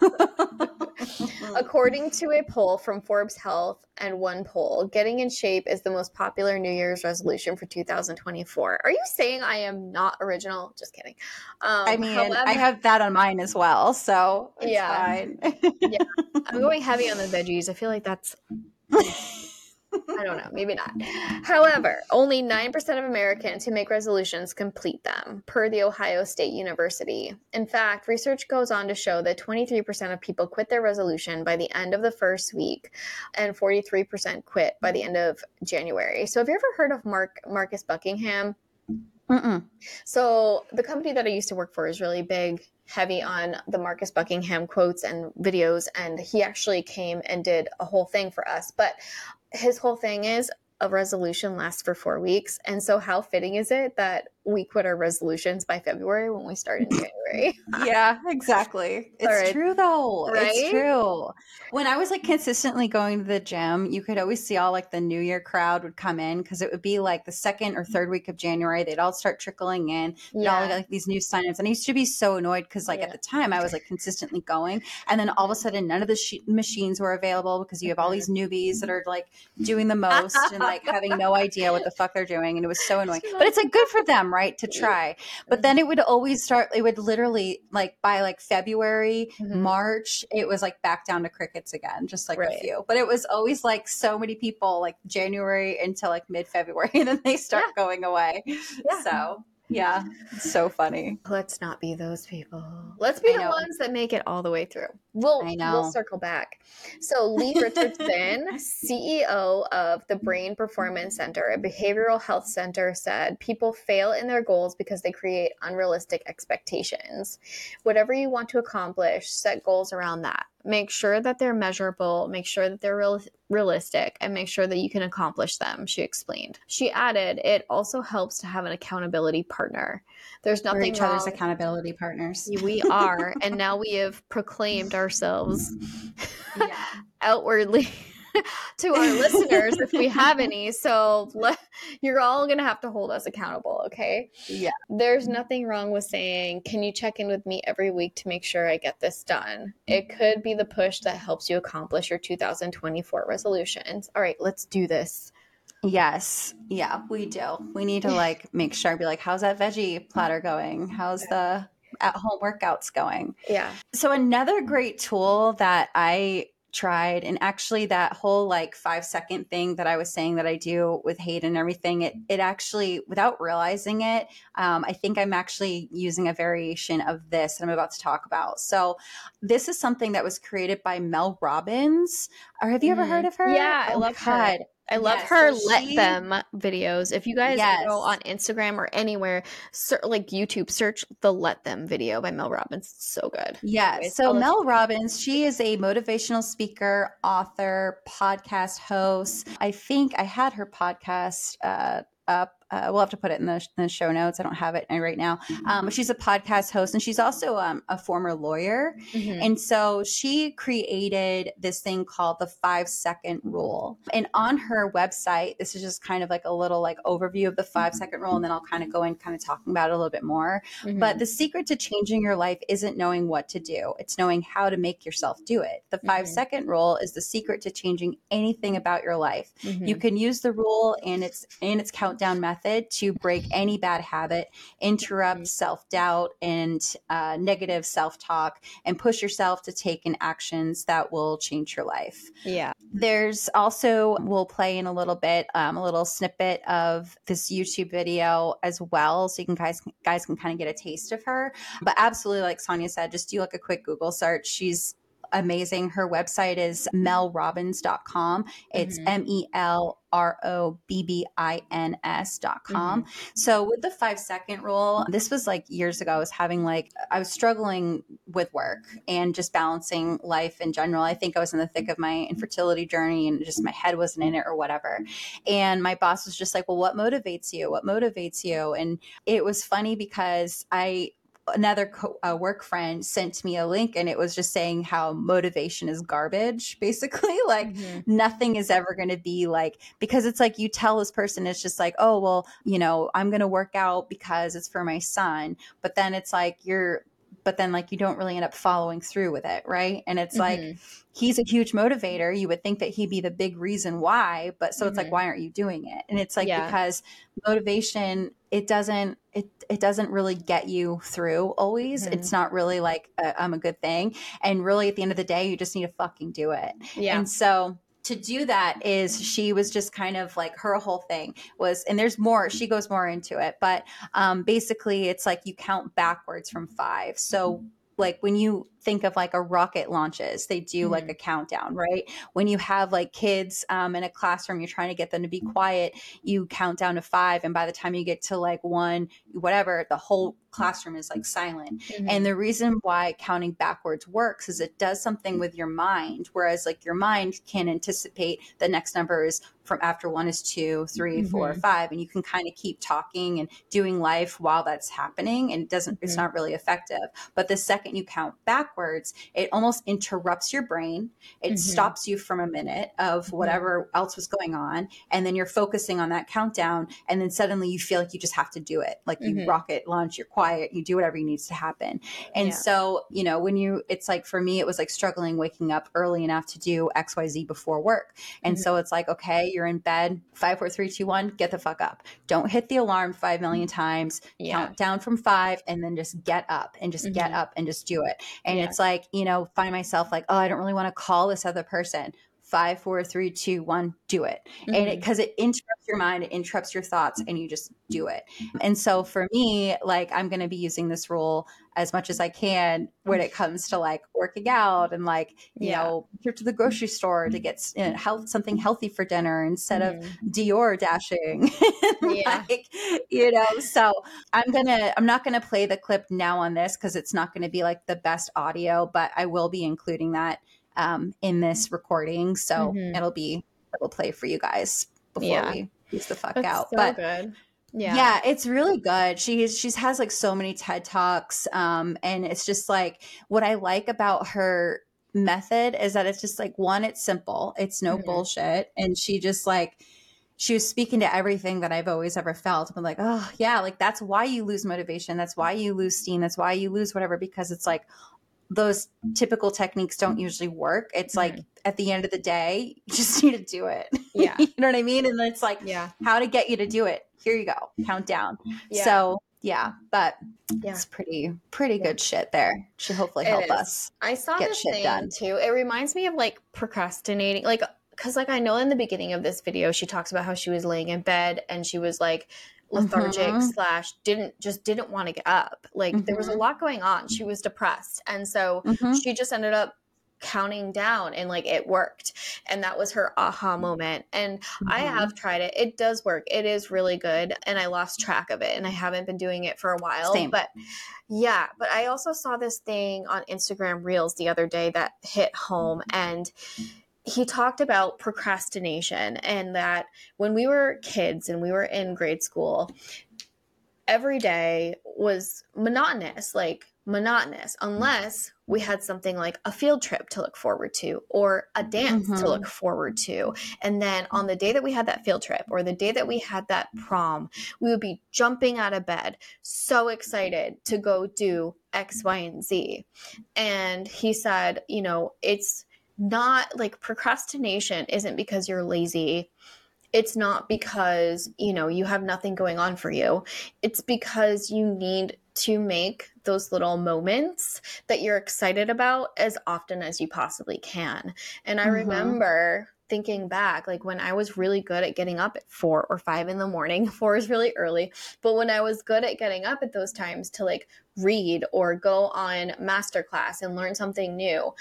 According to a poll from Forbes Health and OnePoll, getting in shape is the most popular New Year's resolution for 2024. Are you saying I am not original? Just kidding. Um, I mean, however, I have that on mine as well, so yeah, yeah, I'm going heavy on the veggies. I feel like that's. I don't know, maybe not. However, only 9% of Americans who make resolutions complete them, per the Ohio State University. In fact, research goes on to show that 23% of people quit their resolution by the end of the first week, and 43% quit by the end of January. So, have you ever heard of Mark Marcus Buckingham? Mm-mm. So, the company that I used to work for is really big heavy on the Marcus Buckingham quotes and videos, and he actually came and did a whole thing for us. But his whole thing is a resolution lasts for four weeks. And so, how fitting is it that we quit our resolutions by February when we start in January? yeah, exactly. It's right. true though. Right? It's true. When I was like consistently going to the gym, you could always see all like the New Year crowd would come in because it would be like the second or third week of January. They'd all start trickling in. Yeah. All like these new signups. And I used to be so annoyed because like yeah. at the time I was like consistently going. And then all of a sudden, none of the sh- machines were available because you have all mm-hmm. these newbies that are like doing the most and like having no idea what the fuck they're doing. And it was so annoying. But it's like good for them, right? Right, to try. But then it would always start, it would literally like by like February, mm-hmm. March, it was like back down to crickets again, just like right. a few. But it was always like so many people like January until like mid February and then they start yeah. going away. Yeah. So yeah, so funny. Let's not be those people. Let's be I the know. ones that make it all the way through. We'll we'll circle back. So Lee Richardson, CEO of the Brain Performance Center, a behavioral health center, said people fail in their goals because they create unrealistic expectations. Whatever you want to accomplish, set goals around that make sure that they're measurable, make sure that they're real, realistic, and make sure that you can accomplish them, she explained. She added, it also helps to have an accountability partner. There's nothing We're each wrong. other's accountability partners. We are, and now we have proclaimed ourselves yeah. outwardly to our listeners if we have any. So you're all going to have to hold us accountable, okay? Yeah. There's nothing wrong with saying, Can you check in with me every week to make sure I get this done? It could be the push that helps you accomplish your 2024 resolutions. All right, let's do this. Yes. Yeah, we do. We need to like make sure be like, how's that veggie platter going? How's the at home workouts going? Yeah. So another great tool that I tried and actually that whole like five second thing that i was saying that i do with hate and everything it it actually without realizing it um, i think i'm actually using a variation of this that i'm about to talk about so this is something that was created by mel robbins or have you mm. ever heard of her yeah oh, i love God. her I love yes, her so let she, them videos. If you guys yes. go on Instagram or anywhere, ser- like YouTube, search the let them video by Mel Robbins. It's so good. Yeah. Anyways, so Mel Robbins, she is a motivational speaker, author, podcast host. I think I had her podcast uh, up uh, we'll have to put it in the, in the, show notes. I don't have it right now. Um, but she's a podcast host and she's also um, a former lawyer. Mm-hmm. And so she created this thing called the five second rule. And on her website, this is just kind of like a little like overview of the five second rule. And then I'll kind of go in kind of talking about it a little bit more. Mm-hmm. But the secret to changing your life isn't knowing what to do, it's knowing how to make yourself do it. The 5 mm-hmm. second rule is the secret to changing anything about your life. You mm-hmm. can use the rule and its and its countdown method method to break any bad habit, interrupt mm-hmm. self doubt and uh, negative self talk, and push yourself to take in actions that will change your life. Yeah. There's also, we'll play in a little bit, um, a little snippet of this YouTube video as well. So you can guys, guys can kind of get a taste of her. But absolutely, like Sonia said, just do like a quick Google search. She's amazing. Her website is melrobbins.com. It's mm-hmm. M E L R O B B I N S dot com. Mm-hmm. So with the five second rule, this was like years ago. I was having like, I was struggling with work and just balancing life in general. I think I was in the thick of my infertility journey and just my head wasn't in it or whatever. And my boss was just like, well, what motivates you? What motivates you? And it was funny because I, another co- uh, work friend sent me a link and it was just saying how motivation is garbage basically like mm-hmm. nothing is ever going to be like because it's like you tell this person it's just like oh well you know i'm going to work out because it's for my son but then it's like you're but then like you don't really end up following through with it right and it's mm-hmm. like he's a huge motivator you would think that he'd be the big reason why but so mm-hmm. it's like mm-hmm. why aren't you doing it and it's like yeah. because motivation it doesn't it it doesn't really get you through always mm-hmm. it's not really like i am a good thing and really at the end of the day you just need to fucking do it yeah and so to do that is she was just kind of like her whole thing was and there's more she goes more into it but um, basically it's like you count backwards from five. So like when you think of like a rocket launches they do mm-hmm. like a countdown right when you have like kids um, in a classroom you're trying to get them to be quiet you count down to five and by the time you get to like one whatever the whole classroom is like silent. Mhm. And the reason why counting backwards works is it does something with your mind, whereas like your mind can anticipate the next number is from after one is two, three, four, Mhm. five, and you can kind of keep talking and doing life while that's happening, and it doesn't. It's not really effective. But the second you count backwards, it almost interrupts your brain. It Mhm. stops you from a minute of whatever else was going on, and then you're focusing on that countdown, and then suddenly you feel like you just have to do it. Like you Mhm. rocket launch, you're quiet, you do whatever needs to happen. And Yeah. so, you know, when you, it's like for me, it was like struggling waking up early enough to do X, Y, Z before work. And Mhm. so it's like, okay, you're in bed, five, four, three, two, one, get the fuck up. Don't hit the alarm five million times. Yeah. Count down from five and then just get up and just get up and just do it. And Yeah. it's like, you know, find myself like, oh, I don't really want to call this other person. Five, four, three, two, one, do it. And Mhm. it, because it interrupts your mind, it interrupts your thoughts, and you just do it. And so for me, like, I'm going to be using this rule as much as I can when it comes to like working out and like, you Yeah. know, trip to the grocery store to get you know, health, something healthy for dinner instead of Mhm. DoorDashing. Yeah. like, you know, so I'm gonna I'm not gonna play the clip now on this because it's not gonna be like the best audio, but I will be including that um in this recording. So Mhm. it'll be it'll play for you guys before Yeah. we use the fuck That's out. so but good. Yeah. Yeah. it's really good. She's she's has like so many TED Talks. Um, and it's just like what I like about her method is that it's just like one, it's simple, it's no Mhm. bullshit. And she just like she was speaking to everything that I've always ever felt. I'm like, oh yeah, like that's why you lose motivation. That's why you lose steam. That's why you lose whatever, because it's like those typical techniques don't usually work. It's like at the end of the day, you just need to do it. Yeah. you know what I mean? And it's like Yeah. how to get you to do it. Here you go. countdown. Yeah. So yeah, but Yeah. it's pretty pretty good shit there. Should hopefully help us. I saw get this shit thing done. too. It reminds me of like procrastinating, like because like I know in the beginning of this video she talks about how she was laying in bed and she was like lethargic Mhm. slash didn't just didn't want to get up. Like there was a Mhm. lot going on. She was depressed, and so Mhm. she just ended up counting down and like it worked and that was her aha moment and i Mhm. have tried it it does work it is really good and i lost track of it and i haven't been doing it for a while Same. but yeah but i also saw this thing on instagram reels the other day that hit home and he talked about procrastination and that when we were kids and we were in grade school every day was monotonous like monotonous unless we had something like a field trip to look forward to or a dance to Mhm. look forward to. And then on the day that we had that field trip or the day that we had that prom we would be jumping out of bed so excited to go do x y and z. And he said you know it's not like procrastination isn't because you're lazy. It's not because you know you have nothing going on for you. It's because you need to make those little moments that you're excited about as often as you possibly can and i Mhm. remember thinking back like when i was really good at getting up at four or five in the morning four is really early but when i was good at getting up at those times to like read or go on masterclass and learn something new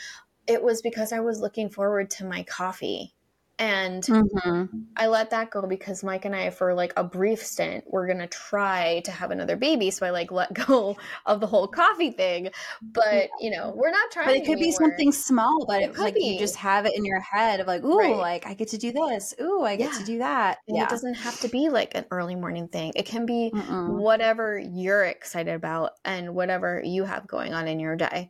it was because i was looking forward to my coffee and Mhm. I let that go because Mike and I, for like a brief stint, we're gonna try to have another baby. So I like let go of the whole coffee thing. But you know, we're not trying. But it could be something small, but It like you just have it in your head of like, ooh, Right. like I get to do this. Ooh, I get Yeah. to do that. And yeah. it doesn't have to be like an early morning thing. It can be Mm-mm. whatever you're excited about and whatever you have going on in your day.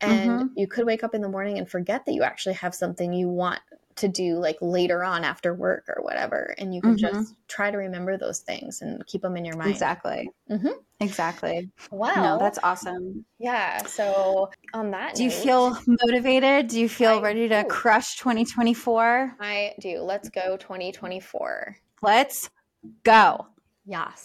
And Mm-hmm. you could wake up in the morning and forget that you actually have something you want to do like later on after work or whatever. And you can Mhm. just try to remember those things and keep them in your mind. Exactly. Mhm. Exactly. Wow. No, that's awesome. Yeah. So on that Do you feel motivated? Do you feel I ready to do. crush 2024? I do. Let's go 2024. Let's go. Yes.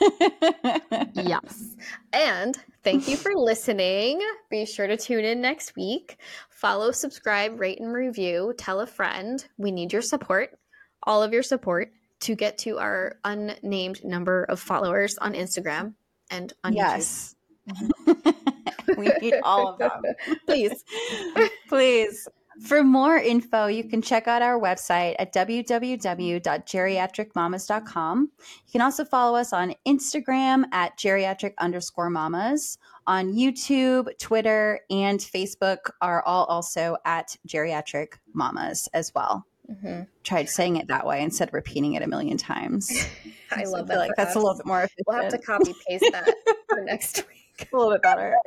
yes. And thank you for listening. Be sure to tune in next week. Follow, subscribe, rate, and review. Tell a friend. We need your support, all of your support, to get to our unnamed number of followers on Instagram and on YouTube. yes. we need all of them. Please. Please. For more info, you can check out our website at www.geriatricmamas.com. You can also follow us on Instagram at geriatric underscore mamas. On YouTube, Twitter, and Facebook are all also at geriatric mamas as well. Mm-hmm. Tried saying it that way instead of repeating it a million times. I love that. Like that's us. a little bit more efficient. We'll have to copy paste that for next week. a little bit better.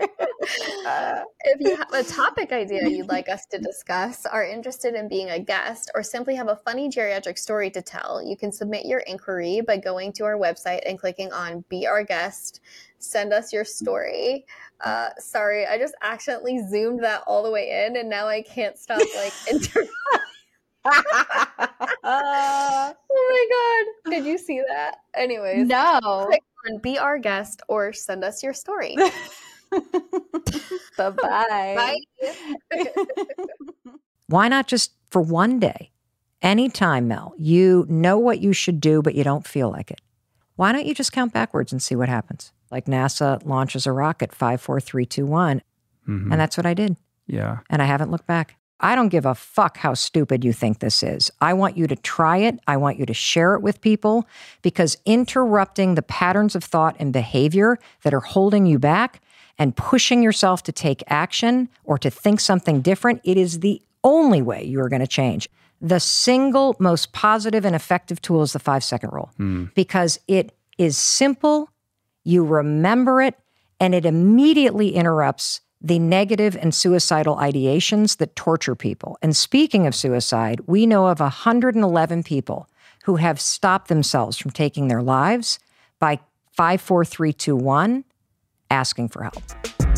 uh, if you have a topic idea you'd like us to discuss, are interested in being a guest, or simply have a funny geriatric story to tell, you can submit your inquiry by going to our website and clicking on Be Our Guest. Send us your story. Uh, sorry, I just accidentally zoomed that all the way in, and now I can't stop like inter- oh my god! Did you see that? Anyways, no. Click on be our guest or send us your story. Bye-bye. Bye. Why not just for one day? Anytime, Mel, you know what you should do, but you don't feel like it. Why don't you just count backwards and see what happens? Like NASA launches a rocket, five, four, three, two, one, mm-hmm. And that's what I did. Yeah. And I haven't looked back. I don't give a fuck how stupid you think this is. I want you to try it. I want you to share it with people because interrupting the patterns of thought and behavior that are holding you back and pushing yourself to take action or to think something different, it is the only way you are going to change. The single most positive and effective tool is the five second rule mm. because it is simple, you remember it, and it immediately interrupts the negative and suicidal ideations that torture people. And speaking of suicide, we know of 111 people who have stopped themselves from taking their lives by 54321 asking for help.